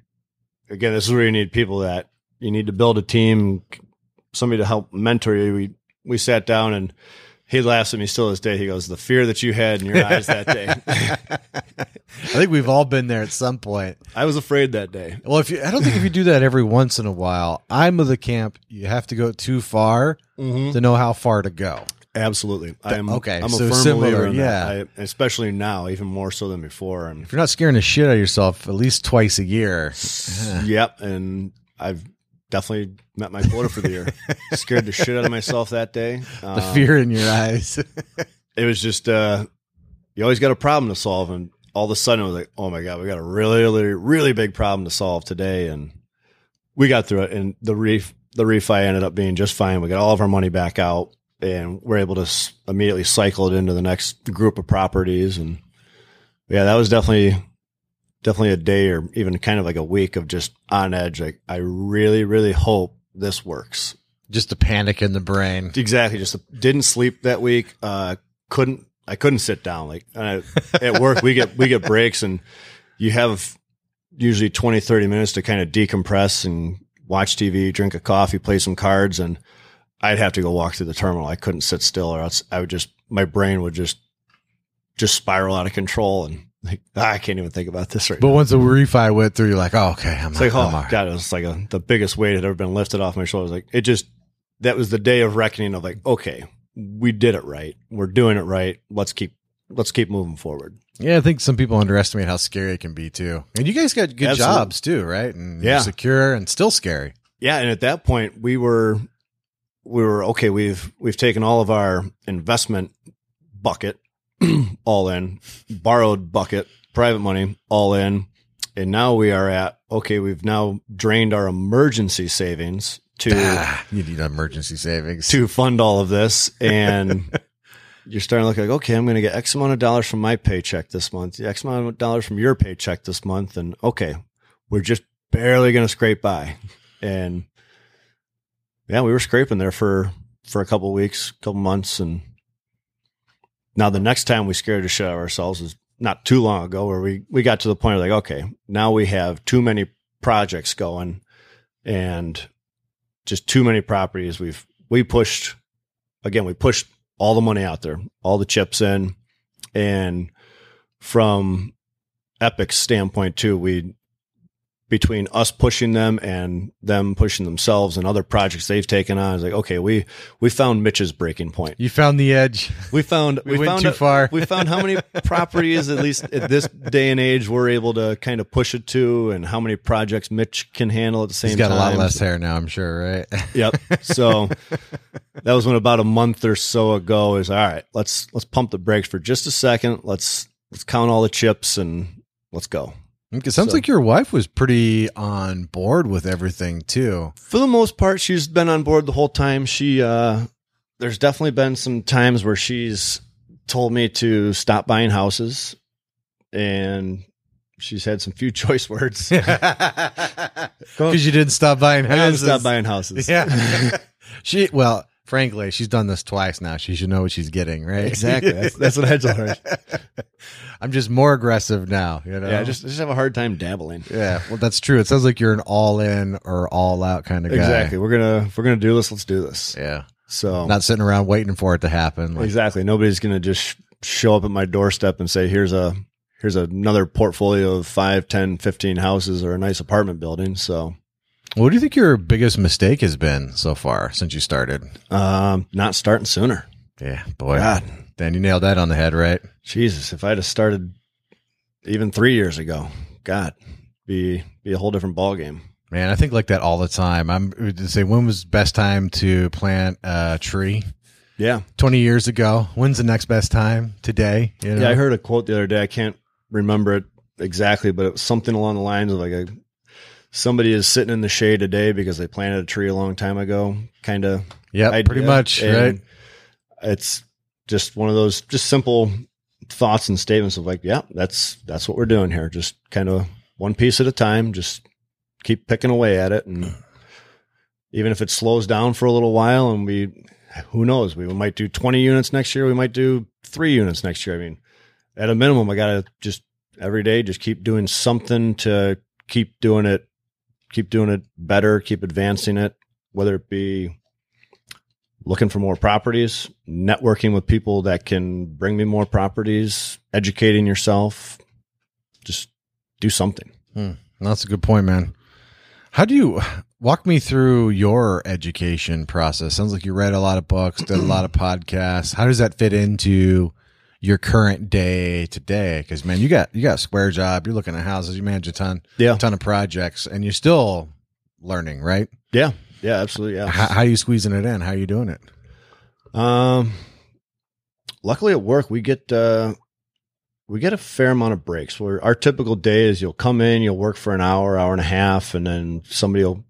again, this is where you need people that you need to build a team, somebody to help mentor you. We we sat down and he laughs at me still this day. He goes, "The fear that you had in your eyes that day." <laughs> I think we've all been there at some point. I was afraid that day. Well, if you, I don't think if you do that every once in a while, I'm of the camp. You have to go too far mm-hmm. to know how far to go. Absolutely, I am. okay, I'm a so firm similar, believer in yeah. that. I, especially now, even more so than before. And If you're not scaring the shit out of yourself at least twice a year, yep, and I've definitely met my quota for the year. <laughs> Scared the shit out of myself that day. the Um, fear in your eyes. <laughs> it was just uh you always got a problem to solve and all of a sudden it was like oh my god we got a really really really big problem to solve today and we got through it and the reef, the refi ended up being just fine we got all of our money back out and we're able to s- immediately cycle it into the next group of properties. And yeah, that was definitely definitely a day or even kind of like a week of just on edge. Like I really, really hope this works. Just a panic in the brain. Exactly. Just didn't sleep that week. Uh, couldn't I couldn't sit down. Like uh, at work, we get we get breaks, and you have usually 20, 30 minutes to kind of decompress and watch TV, drink a coffee, play some cards, and I'd have to go walk through the terminal. I couldn't sit still, or else I would just my brain would just just spiral out of control, and like ah, I can't even think about this right But now. once the refi went through, you're like, oh, okay, I'm, It's like, I'm oh all right. god, it was like a, the biggest weight had ever been lifted off my shoulders. Like it just that was the day of reckoning of like, okay, we did it right. We're doing it right. Let's keep let's keep moving forward. Yeah, I think some people underestimate how scary it can be too. And you guys got good Absolutely. jobs too, right? And Yeah. you're secure and still scary. Yeah, and at that point we were we were okay, we've we've taken all of our investment bucket <clears throat> all in, borrowed bucket, private money all in, and now we are at okay, we've now drained our emergency savings to Ah, <laughs> you need emergency savings. to fund all of this. And <laughs> you're starting to look like okay i'm going to get x amount of dollars from my paycheck this month x amount of dollars from your paycheck this month and okay we're just barely going to scrape by. And yeah we were scraping there for for a couple weeks couple months and now the next time we scared the shit out of ourselves is not too long ago where we we got to the point of like okay now we have too many projects going and just too many properties. We've we pushed again, we pushed all the money out there, all the chips in, and from Epic's standpoint too, we between us pushing them and them pushing themselves and other projects they've taken on, it's like okay, we we found Mitch's breaking point. you found the edge. We found <laughs> We went found too far. We found how many <laughs> properties, at least at this day and age, we're able to kind of push it to, and how many projects Mitch can handle at the same time. He's got time. a lot less hair now, I'm sure, right? <laughs> Yep. So that was when about a month or so ago is all right. Let's let's pump the brakes for just a second. Let's let's count all the chips and let's go. It sounds So- like your wife was pretty on board with everything too. For the most part, she's been on board the whole time. She uh there's definitely been some times where she's told me to stop buying houses and she's had some few <laughs> choice words. <laughs> Because you didn't stop buying I gotta houses. stop buying houses. Yeah. <laughs> she well, frankly, she's done this twice now. She should know what she's getting, right? <laughs> Exactly. That's, that's what I told her. <laughs> I'm just more aggressive now, you know. Yeah, I just I just have a hard time dabbling. Yeah, well, that's true. It sounds like you're an all in or all out kind of guy. Exactly. We're gonna if we're gonna do this. Let's do this. Yeah. So Not sitting around waiting for it to happen. Like, exactly. Nobody's gonna just show up at my doorstep and say, "Here's a here's another portfolio of 5, 10, 15 houses or a nice apartment building." So what do you think your biggest mistake has been so far since you started? um, not starting sooner. Yeah, boy. God, Dan, you nailed that on the head, right? Jesus, if I'd have started even three years ago, God, be be a whole different ballgame. Man, I think like that all the time. I'm to say when was the best time to plant a tree? Yeah, 20 years ago. When's the next best time? Today? You know? yeah. I heard a quote the other day. I can't remember it exactly, but it was something along the lines of like a somebody is sitting in the shade today because they planted a tree a long time ago. Kind of idea. pretty much, And right? It's just one of those just simple thoughts and statements of like, yeah, that's that's what we're doing here. Just kind of one piece at a time. Just keep picking away at it, and even if it slows down for a little while, and we, who knows, we might do twenty units next year. We might do three units next year. I mean, at a minimum, I got to just every day just keep doing something to keep doing it, keep doing it better, keep advancing it, whether it be looking for more properties, networking with people that can bring me more properties, educating yourself, just do something. Hmm. That's a good point, man. How do you walk me through your education process? Sounds like you read a lot of books, did a lot of <clears throat> podcasts. How does that fit into your current day to day? Because man, you got you got a square job. You're looking at houses. You manage a ton, Yeah. ton of projects, and you're still learning, right? Yeah. Yeah, absolutely. Yeah. How, how are you squeezing it in? How are you doing it? Um, luckily at work we get uh, we get a fair amount of breaks. Where our typical day is you'll come in, you'll work for an hour, hour and a half, and then somebody will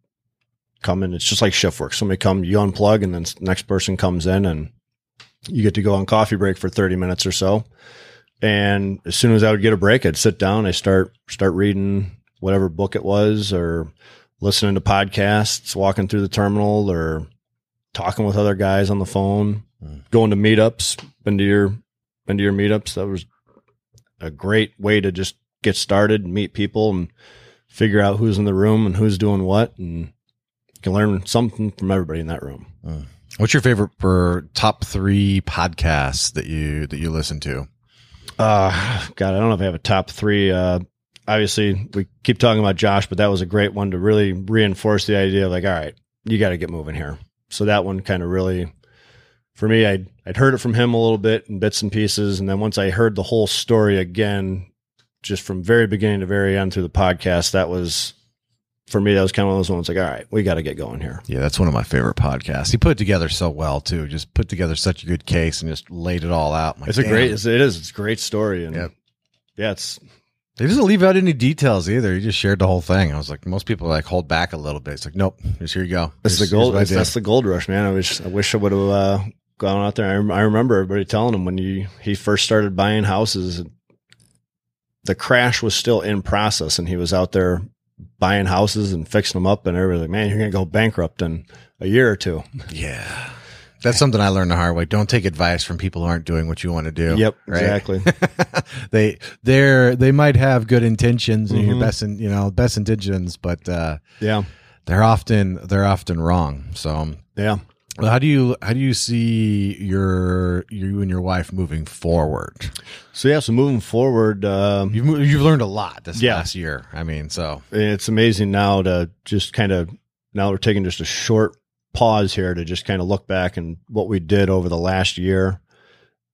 come in. It's just like shift work. Somebody come, you unplug, and then next person comes in, and you get to go on coffee break for thirty minutes or so. And as soon as I would get a break, I'd sit down. I start start reading whatever book it was, or listening to podcasts, walking through the terminal, or talking with other guys on the phone, Mm. going to meetups. Been to your been to your meetups. That was a great way to just get started, meet people, and figure out who's in the room and who's doing what, and you can learn something from everybody in that room. What's your favorite for top three podcasts that you that you listen to? Uh, God, I don't know if I have a top three. Uh, obviously, we keep talking about Josh, but that was a great one to really reinforce the idea of like, all right, you got to get moving here. So that one kind of really, for me, I'd I'd heard it from him a little bit in bits and pieces, and then once I heard the whole story again, just from very beginning to very end through the podcast, that was for me. That was kind of one of those ones like, all right, we got to get going here. Yeah, that's one of my favorite podcasts. He put it together so well too. Just put together such a good case and just laid it all out. Like, It's a damn. great, it's, it is, it's a great story, and Yep. yeah, it's He doesn't leave out any details either. He just shared the whole thing. I was like, most people like hold back a little bit. It's like, nope, just here you go. That's Here's- the gold. here's what I That's, that's the gold rush, man. I wish I wish I would have uh, gone out there. I, I remember everybody telling him when he he first started buying houses, the crash was still in process, and he was out there buying houses and fixing them up, and everybody's like, "Man, you're gonna go bankrupt in a year or two. Yeah. That's something I learned the hard way. Don't take advice from people who aren't doing what you want to do. Yep, right? exactly. <laughs> they they're they might have good intentions and your Mhm. best in, you know best intentions, but uh, yeah, they're often they're often wrong. So, yeah. Well, how do you how do you see your you and your wife moving forward? So yeah, so moving forward, um, You've you've learned a lot this Yeah. last year. I mean, so it's amazing now to just kind of now we're taking just a short pause here to just kind of look back and what we did over the last year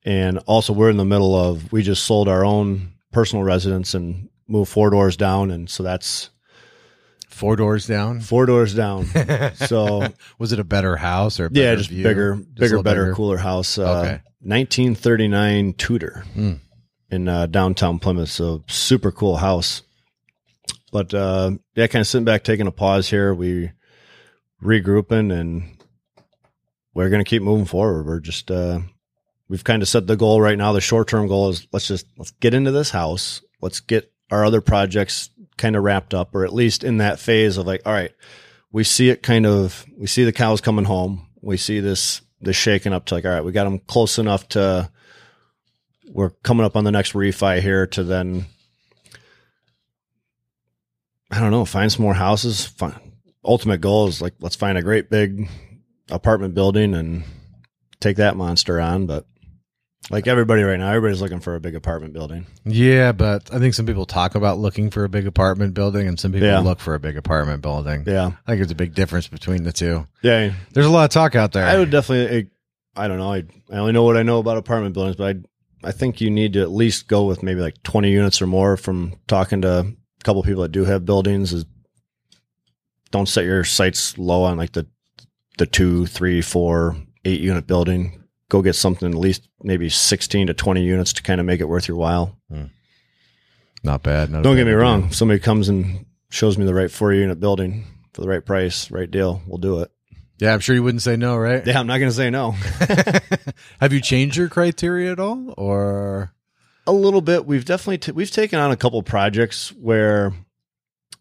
and also we're in the middle of we just sold our own personal residence and moved four doors down and so that's four doors down. four doors down <laughs> so was it a better house or a yeah just view? bigger Just bigger better bigger? cooler house uh, Okay. 1939 tudor Hmm. in uh, downtown plymouth so super cool house but uh, yeah kind of sitting back taking a pause here we regrouping and we're going to keep moving forward we're just uh, we've kind of set the goal right now the short-term goal is let's just let's get into this house let's get our other projects kind of wrapped up or at least in that phase of like all right we see it kind of we see the cows coming home. We see this this shaking up to like all right we got them close enough to we're coming up on the next refi here to then i don't know find some more houses. Find, ultimate goal is like let's find a great big apartment building and take that monster on but like everybody right now everybody's looking for a big apartment building Yeah, but I think some people talk about looking for a big apartment building, and some people Yeah. look for a big apartment building. yeah I think there's a big difference between the two. yeah There's a lot of talk out there. I would definitely. I don't know. I, I only know what I know about apartment buildings, but I I think you need to at least go with maybe like twenty units or more. From talking to a couple people that do have buildings, is don't set your sights low on like the the two, three, four, eight unit building. Go get something at least maybe sixteen to twenty units to kind of make it worth your while. Hmm. Not bad. Not Don't bad get me idea. wrong. If somebody comes and shows me the right four unit building for the right price, right deal, we'll do it. Yeah, I'm sure you wouldn't say no, right? Yeah, I'm not going to say no. <laughs> Have you changed your criteria at all, or a little bit. We've definitely t- we've taken on a couple projects where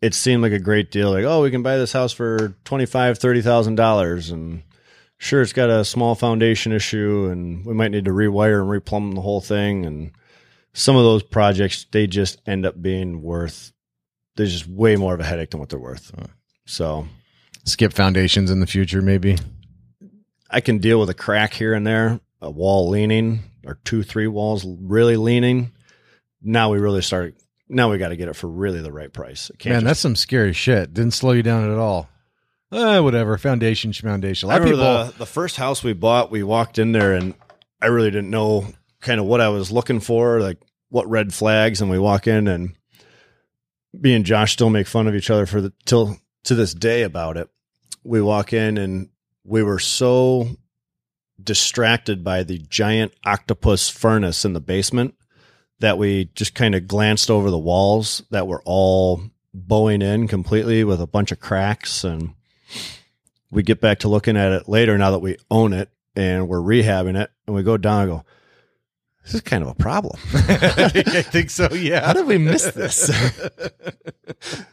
it seemed like a great deal. Like, oh, we can buy this house for twenty five, thirty thousand dollars, and sure, it's got a small foundation issue, and we might need to rewire and replumb the whole thing. And some of those projects, they just end up being worth. They're just way more of a headache than what they're worth. So skip foundations in the future? Maybe. I can deal with a crack here and there, a wall leaning, or two, three walls really leaning. Now we really start. Now we got to get it for really the right price. Man, just- that's some scary shit. Didn't slow you down at all. Uh, whatever. Foundation, foundation. A I lot of remember people. the, the first house we bought, we walked in there and I really didn't know kind of what I was looking for, like what red flags. And we walk in and me and Josh still make fun of each other for the till to this day about it. We walk in and we were so distracted by the giant octopus furnace in the basement that we just kind of glanced over the walls that were all bowing in completely with a bunch of cracks and we get back to looking at it later now that we own it and we're rehabbing it and we go down and go, this is kind of a problem. <laughs> <laughs> I think so. Yeah how did we miss this? <laughs>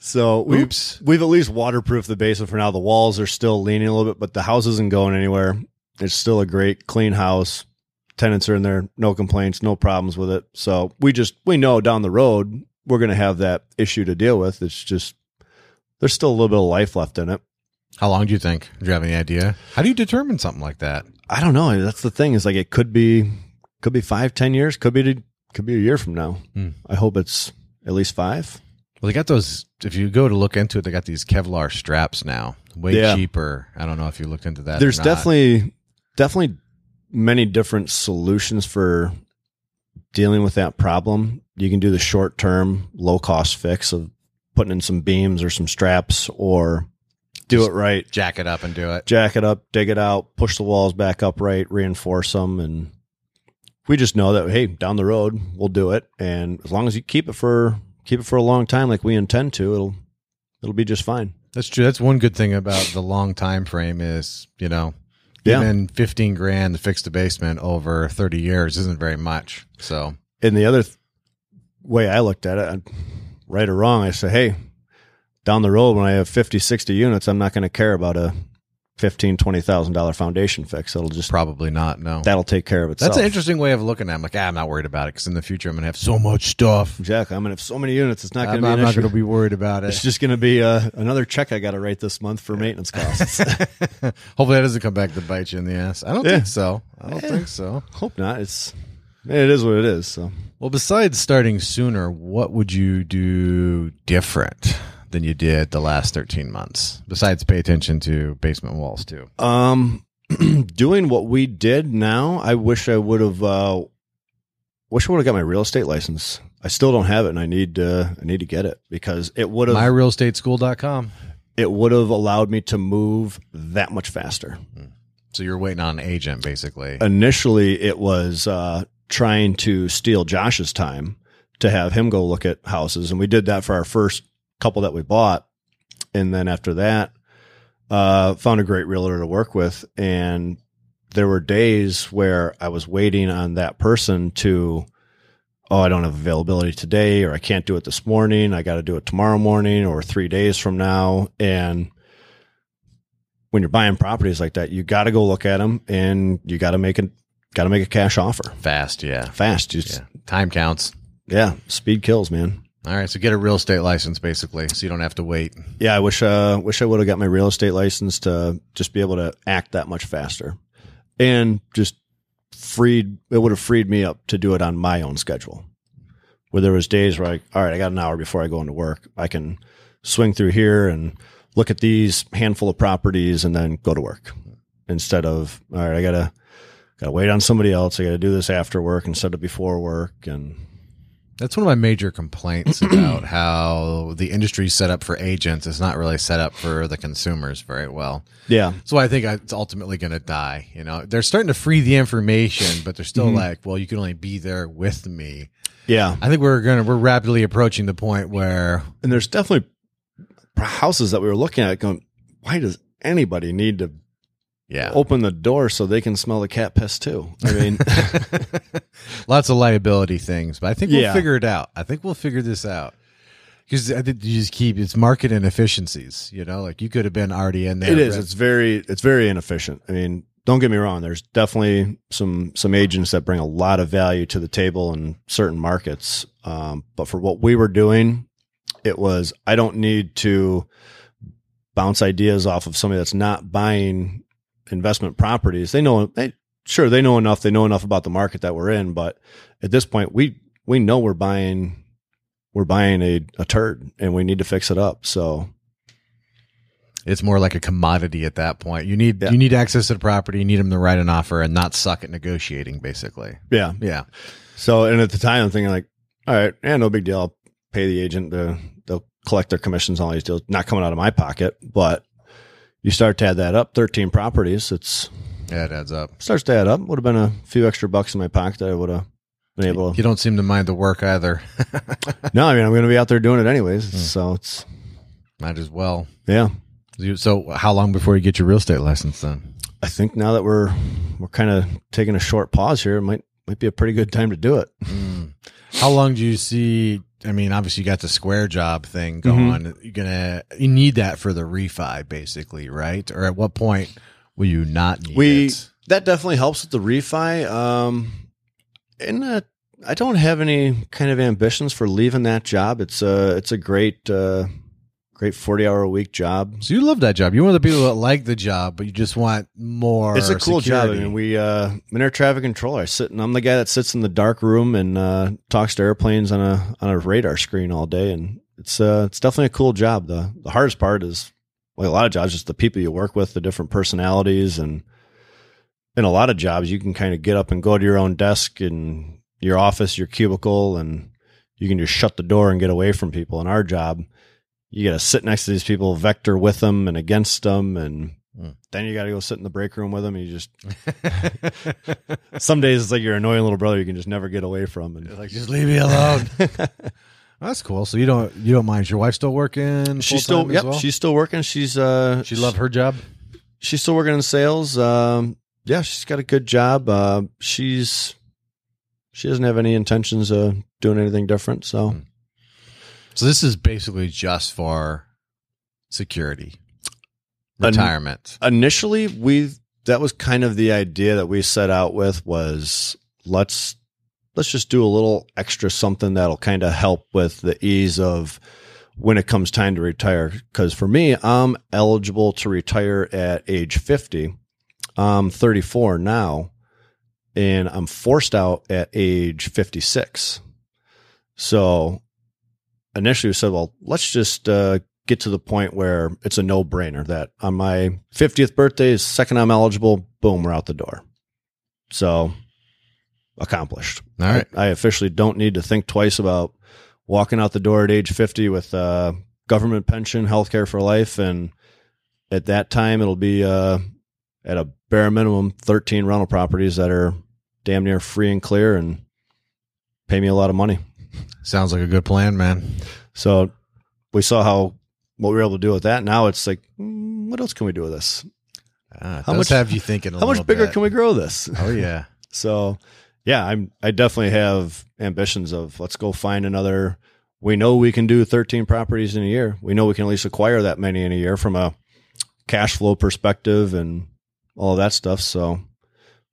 so we, Oops. we've at least waterproofed the basement for now. The walls are still leaning a little bit, but the house isn't going anywhere. It's still a great clean house. Tenants are in there, no complaints, no problems with it. So we just we know down the road we're going to have that issue to deal with. It's just there's still a little bit of life left in it. How long do you think? Do you have any idea? How do you determine something like that? I don't know. That's the thing. Is like it could be could be five, ten years, could be could be a year from now. Hmm. I hope it's at least five. Well, they got those. If you go to look into it, they got these Kevlar straps now, way Yeah. cheaper. I don't know if you looked into that. There's definitely definitely many different solutions for dealing with that problem. You can do the short term, low cost fix of putting in some beams or some straps or do Just- it right. jack it up and do it. Jack it up, dig it out, push the walls back upright, reinforce them and we just know that hey, down the road we'll do it and as long as you keep it for keep it for a long time like we intend to, it'll it'll be just fine. That's true. That's one good thing about the long time frame is you know, Yeah. even fifteen grand to fix the basement over thirty years isn't very much. So and the other th- way I looked at it, I- right or wrong, I say, hey, down the road when I have 50, 60 units, I'm not going to care about a fifteen, twenty thousand dollar foundation fix. It'll just probably not. No, that'll take care of itself. that's an interesting way of looking at. it. I'm like, ah, I'm not worried about it because in the future I'm gonna have so much stuff. Exactly. I'm going to have so many units. It's not I'm, to be I'm not issue. to be worried about it. it's just going to be uh, another check I got to write this month for maintenance costs. <laughs> Hopefully that doesn't come back to bite you in the ass. I don't Yeah. think so. I don't Yeah. think so. Hope not. It's it is what it is. So Well, besides starting sooner, what would you do different than you did the last 13 months? Besides pay attention to basement walls too. Um, <clears throat> doing what we did now, I wish I would have. Uh, wish I would have got my real estate license. I still don't have it, and I need. Uh, I need to get it because it would have. MyRealEstateSchool.com. it would have allowed me to move that much faster. So you're waiting on an agent basically. Initially, it was uh, trying to steal Josh's time to have him go look at houses, and we did that for our first couple that we bought, and then after that, uh, found a great realtor to work with, and there were days where I was waiting on that person to, oh, I don't have availability today, or I can't do it this morning. I got to do it tomorrow morning or three days from now. And when you're buying properties like that, you got to go look at them and you got to make a, got to make a cash offer Fast, yeah. fast. Just, Yeah. Time counts. yeah. speed kills, man. All right, so get a real estate license basically, so you don't have to wait. Yeah, I wish uh wish I would have got my real estate license to just be able to act that much faster. And just freed it would have freed me up to do it on my own schedule. Where there was days where I all right, I got an hour before I go into work. I can swing through here and look at these handful of properties and then go to work. Instead of all right, I gotta gotta wait on somebody else. I gotta do this after work instead of before work and That's one of my major complaints <clears throat> about how the industry's set up for agents. It's not really set up for the consumers very well. yeah. So I think it's ultimately going to die. You know, they're starting to free the information, but they're still Mhm. like, well, you can only be there with me. Yeah. I think we're gonna we're rapidly approaching the point where and there's definitely houses that we were looking at going, why does anybody need to yeah, open the door so they can smell the cat piss too? I mean, <laughs> lots of liability things, but I think we'll Yeah. figure it out. I think we'll figure this out. Because I think you just keep it's market inefficiencies. You know, like you could have been already in there. it is. but- It's very, it's very inefficient. I mean, don't get me wrong. There's definitely some some agents that bring a lot of value to the table in certain markets. Um, but for what we were doing, it was I don't need to bounce ideas off of somebody that's not buying investment properties. They know they sure they know enough. They know enough about the market that we're in. But at this point, we we know we're buying we're buying a, a turd and we need to fix it up. So it's more like a commodity at that point. You need Yeah. you need access to the property. You need them to write an offer and not suck at negotiating. Basically, yeah, yeah. So, and at the time, I'm thinking like, all right, yeah, no big deal. I'll pay the agent. To, they'll collect their commissions on all these deals, not coming out of my pocket. But you start to add that up, 13 properties. It's Yeah, it adds up. starts to add up. Would have been a few extra bucks in my pocket that I would have been able to. You don't seem to mind the work either. <laughs> No, I mean, I'm going to be out there doing it anyways. Hmm. So it's, Might as well. yeah. So, how long before you get your real estate license then? I think now that we're we're kind of taking a short pause here, it might might be a pretty good time to do it. Mm. How long do you see? I mean, obviously, you got the square job thing Mm-hmm. going. You're gonna you need that for the refi, basically, right? Or at what point will you not need We it? that definitely helps with the refi. Um, and uh, I don't have any kind of ambitions for leaving that job. It's a it's a great uh, great forty hour a week job. So you love that job. You're one of the people that like the job, but you just want more. It's a cool job. I mean, we uh, I'm an air traffic controller. I sit and I'm the guy that sits in the dark room and uh, talks to airplanes on a on a radar screen all day, and it's uh, it's definitely a cool job. the The hardest part is like a lot of jobs, just the people you work with, the different personalities, and in a lot of jobs, you can kind of get up and go to your own desk and your office, your cubicle, and you can just shut the door and get away from people. In our job, you got to sit next to these people, vector with them and against them, and Mm. then you got to go sit in the break room with them. And you just <laughs> some days it's like your annoying little brother you can just never get away from. And like, just leave me alone. <laughs> That's cool. So you don't you don't mind? Is your wife still working? she's still yep, well? she's still working. She's uh she love her job. she's still working in sales. Um, yeah, she's got a good job. Uh, she's she doesn't have any intentions of doing anything different. So Mm. So this is basically just for security, retirement. initially, we that was kind of the idea that we set out with was let's let's just do a little extra something that'll kind of help with the ease of when it comes time to retire. Because for me, I'm eligible to retire at age 50. I'm 34 now, and I'm forced out at age 56. So initially we said, well, let's just uh, get to the point where it's a no brainer that on my 50th birthday, is second I'm eligible, boom, we're out the door. So accomplished. All right. I, I officially don't need to think twice about walking out the door at age 50 with uh, government pension, healthcare for life. And at that time, it'll be uh, at a bare minimum 13 rental properties that are damn near free and clear and pay me a lot of money. Sounds like a good plan, man. So we saw how what we were able to do with that. Now it's like, mm, what else can we do with this? Ah, How much- have you thinking? A How much bigger bit. can we grow this? Oh yeah. <laughs> So yeah, I'm I definitely have ambitions of let's go find another we know we can do 13 properties in a year. We know we can at least acquire that many in a year from a cash flow perspective and all that stuff. So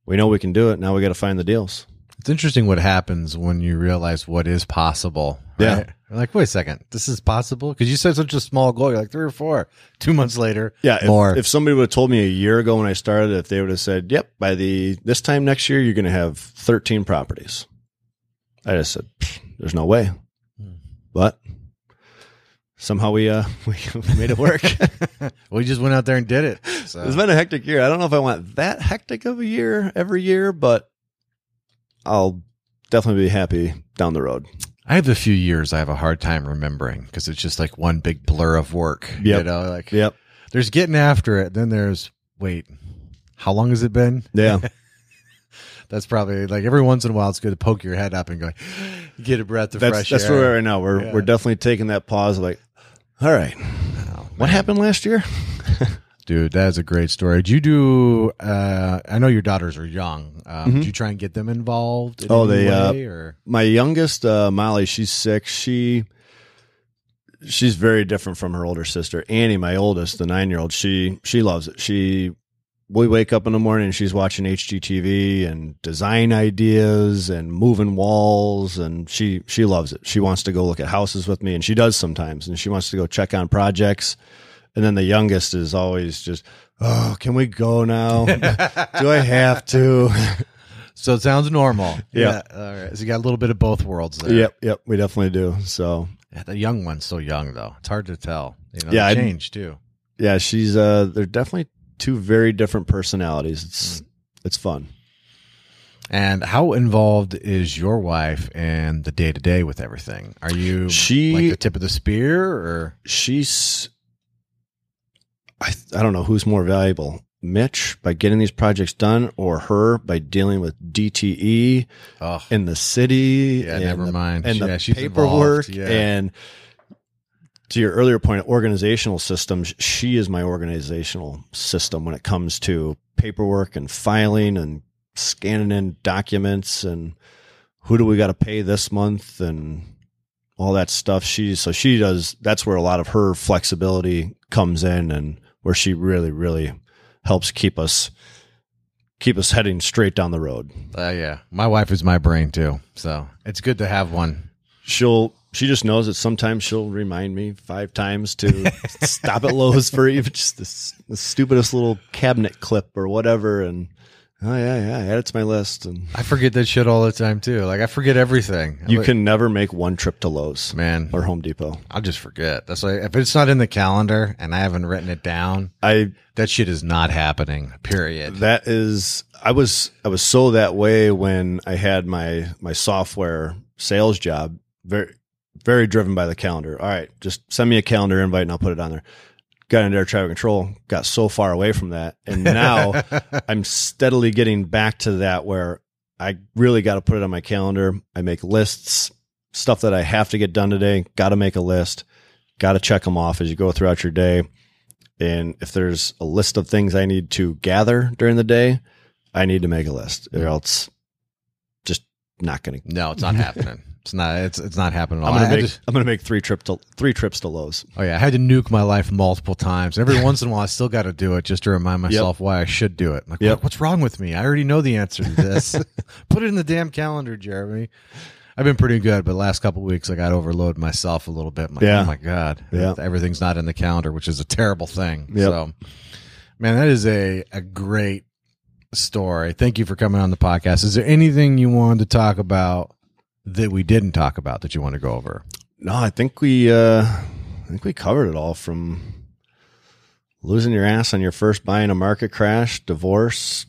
we know we can do it. Now we got to find the deals. It's interesting what happens when you realize what is possible. Yeah. Right? Like, wait a second, this is possible? Because you said such a small goal. You're like three or four. Two months later, Yeah, if, more. if somebody would have told me a year ago when I started, if they would have said, "Yep, by the this time next year, you're going to have 13 properties," I just said, "There's no way." Hmm. But somehow we uh <laughs> we made it work. <laughs> <laughs> we just went out there and did it. So. It's been a hectic year. I don't know if I want that hectic of a year every year, but I'll definitely be happy down the road. I have a few years I have a hard time remembering because it's just like one big blur of work. You know, like Yep. there's getting after it. Then there's wait, how long has it been? Yeah. <laughs> That's probably like every once in a while it's good to poke your head up and go, <gasps> get a breath of that's fresh that's air. where we're right now. We're Yeah. we're definitely taking that pause. Like, all right, Oh, what happened last year? <laughs> Dude, that is a great story. Did you do? Uh, I know your daughters are young. Um, Mhm. Did you try and get them involved? In Oh, they, uh, way, or My youngest, uh, Molly, she's six. She she's very different from her older sister. Annie, my oldest, the nine year old, she she loves it. She we wake up in the morning and she's watching HGTV and design ideas and moving walls and she she loves it. She wants to go look at houses with me and she does sometimes and she wants to go check on projects. And then the youngest is always just, oh, can we go now? <laughs> Do I have to? <laughs> so it sounds normal. Yeah. All right. So you got a little bit of both worlds there. yep, yep, we definitely do. So Yeah, the young one's so young though. It's hard to tell. You know, Yeah, yeah, change too. yeah, she's uh they're definitely two very different personalities. It's it's fun. And how involved is your wife in the day to day with everything? Are you She- like the tip of the spear, or She's I I don't know who's more valuable. Mitch by getting these projects done or her by dealing with DTE oh, in the city yeah, and never the, mind. and yeah, the she's paperwork. Yeah. and to your earlier point, organizational systems, she is my organizational system when it comes to paperwork and filing and scanning in documents and who do we got to pay this month and all that stuff. She so she does. That's where a lot of her flexibility comes in, and where she really, really helps keep us keep us heading straight down the road. Uh, yeah, my wife is my brain too, so it's good to have one. She'll she just knows that sometimes she'll remind me five times to <laughs> stop at Lowe's for even just the stupidest little cabinet clip or whatever, and oh yeah, yeah, add it to my list. And I forget that shit all the time too. Like I forget everything. you Like, can never make one trip to Lowe's man. or Home Depot. I'll just forget. That's like if it's not in the calendar and I haven't written it down, I that shit is not happening. Period. that is I was I was so that way when I had my my software sales job. Very very driven by the calendar. All right, just send me a calendar invite and I'll put it on there. Got into air traffic control, got so far away from that, and now <laughs> I'm steadily getting back to that where I really got to put it on my calendar. I make lists, stuff that I have to get done today. Got to make a list. Got to check them off as you go throughout your day. And if there's a list of things I need to gather during the day, I need to make a list, or else just not going to. no, it's not happening. <laughs> It's not. It's it's not happening. At all. I'm gonna had make. to- I'm gonna make three trip to three trips to Lowe's. oh yeah, I had to nuke my life multiple times. Every <laughs> once in a while, I still got to do it just to remind myself why I should do it. Like, Yep. what's wrong with me? I already know the answer to this. <laughs> <laughs> Put it in the damn calendar, Jeremy. I've been pretty good, but the last couple of weeks I got overload myself a little bit. I'm like, Yeah. oh my god, Yeah. everything's not in the calendar, which is a terrible thing. Yep. So, man, that is a a great story. Thank you for coming on the podcast. Is there anything you wanted to talk about that we didn't talk about that you want to go over? No, I think we. uh I think we covered it all from losing your ass on your first buying a market crash, divorce,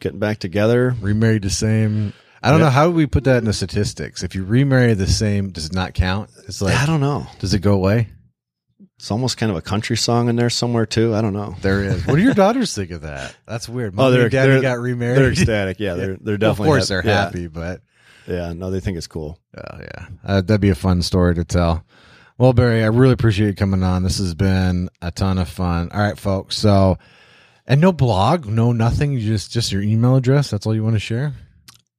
getting back together. remarried the same. I don't Yeah. know how we put that in the statistics. If you remarry the same, does it not count? It's like, I don't know. does it go away? It's almost kind of a country song in there somewhere too. I don't know. There is. What do your daughters think of that? That's weird. <laughs> Oh, Mommy they're- and daddy they're- got remarried. They're ecstatic. Yeah, they're they're Well, <laughs> of definitely. course, they're yeah, happy, but Yeah, no, they think it's cool. oh yeah, uh, that'd be a fun story to tell. Well, Barry, I really appreciate you coming on. This has been a ton of fun. All right, folks. So, and no blog, no nothing. You just just your email address. That's all you want to share.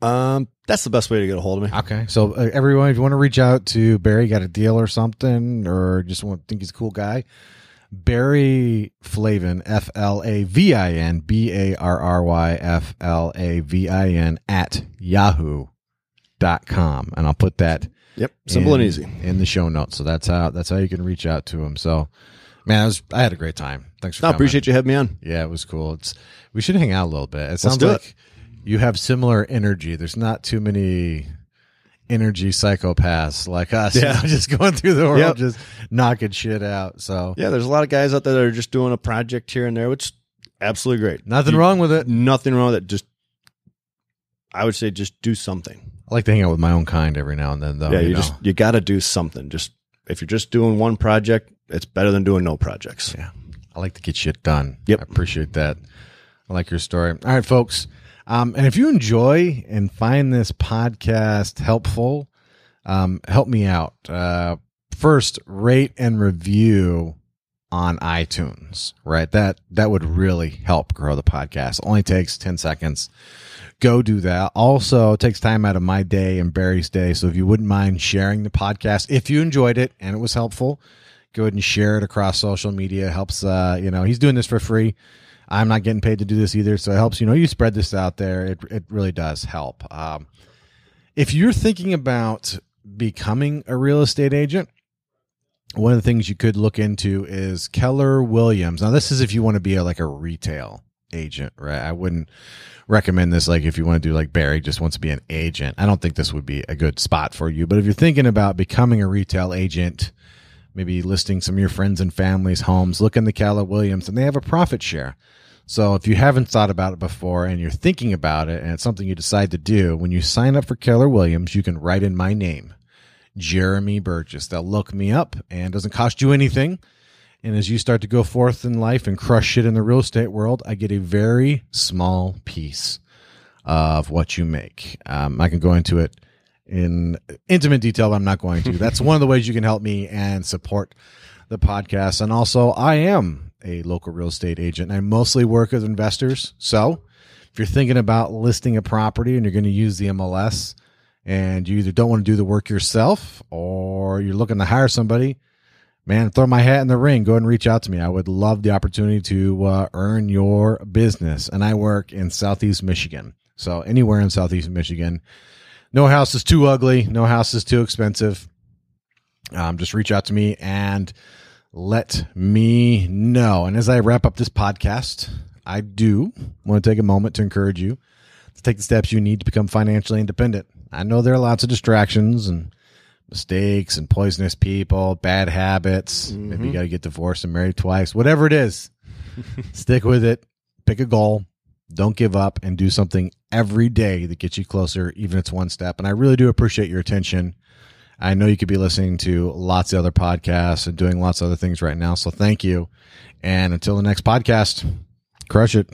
Um, that's the best way to get a hold of me. Okay, so uh, everyone, if you want to reach out to Barry, got a deal or something, or just want think he's a cool guy, Barry Flavin, F L A V I N B A R R Y F L A V I N at yahoo com, and I'll put that Yep, simple in- and easy. in the show notes. So that's how that's how you can reach out to him. So, man, I was I had a great time. Thanks for I appreciate you having me on. Yeah, it was cool. It's we should hang out a little bit. It sounds do it. like you have similar energy. There's not too many energy psychopaths like us. you Yeah. know, <laughs> just going through the world, Yep. just knocking shit out. So Yeah, there's a lot of guys out there that are just doing a project here and there, which absolutely great. nothing You- wrong with it. Nothing wrong with it. Just, I would say, just do something. I like to hang out with my own kind every now and then, though. yeah, you, you know. just you got to do something. Just if you're just doing one project, it's better than doing no projects. Yeah. I like to get shit done. Yep. I appreciate that. I like your story. All right, folks. Um, and if you enjoy and find this podcast helpful, um, help me out. Uh, first, rate and review on iTunes, right? That, that would really help grow the podcast. Only takes 10 seconds. Go do that. Also, takes time out of my day and Barry's day. So if you wouldn't mind sharing the podcast, if you enjoyed it and it was helpful, go ahead and share it across social media. Helps, uh, you know, he's doing this for free. I'm not getting paid to do this either. So it helps, you know, you spread this out there. It, it really does help. Um, if you're thinking about becoming a real estate agent, one of the things you could look into is Keller Williams. Now, this is if you want to be a, like a retail agent, right? I wouldn't recommend this like if you want to do like Barry just wants to be an agent. I don't think this would be a good spot for you. But if you're thinking about becoming a retail agent, maybe listing some of your friends and family's homes, look in the Keller Williams and they have a profit share. So if you haven't thought about it before and you're thinking about it and it's something you decide to do, when you sign up for Keller Williams, you can write in my name, Jeremy Burgess. They'll look me up and doesn't cost you anything. And as you start to go forth in life and crush shit in the real estate world, I get a very small piece of what you make. Um, I can go into it in intimate detail, but I'm not going to. <laughs> That's one of the ways you can help me and support the podcast. And also, I am a local real estate agent. I mostly work with investors. So if you're thinking about listing a property and you're going to use the MLS and you either don't want to do the work yourself or you're looking to hire somebody, man, throw my hat in the ring. Go ahead and reach out to me. I would love the opportunity to uh, earn your business. And I work in Southeast Michigan. So anywhere in Southeast Michigan. No house is too ugly. No house is too expensive. Um, just reach out to me and let me know. And as I wrap up this podcast, I do want to take a moment to encourage you to take the steps you need to become financially independent. I know there are lots of distractions and mistakes and poisonous people, bad habits. Mm-hmm. Maybe you got to get divorced and married twice. Whatever it is, <laughs> stick with it. Pick a goal. Don't give up and do something every day that gets you closer, even if it's one step. And I really do appreciate your attention. I know you could be listening to lots of other podcasts and doing lots of other things right now. So thank you. And until the next podcast, crush it.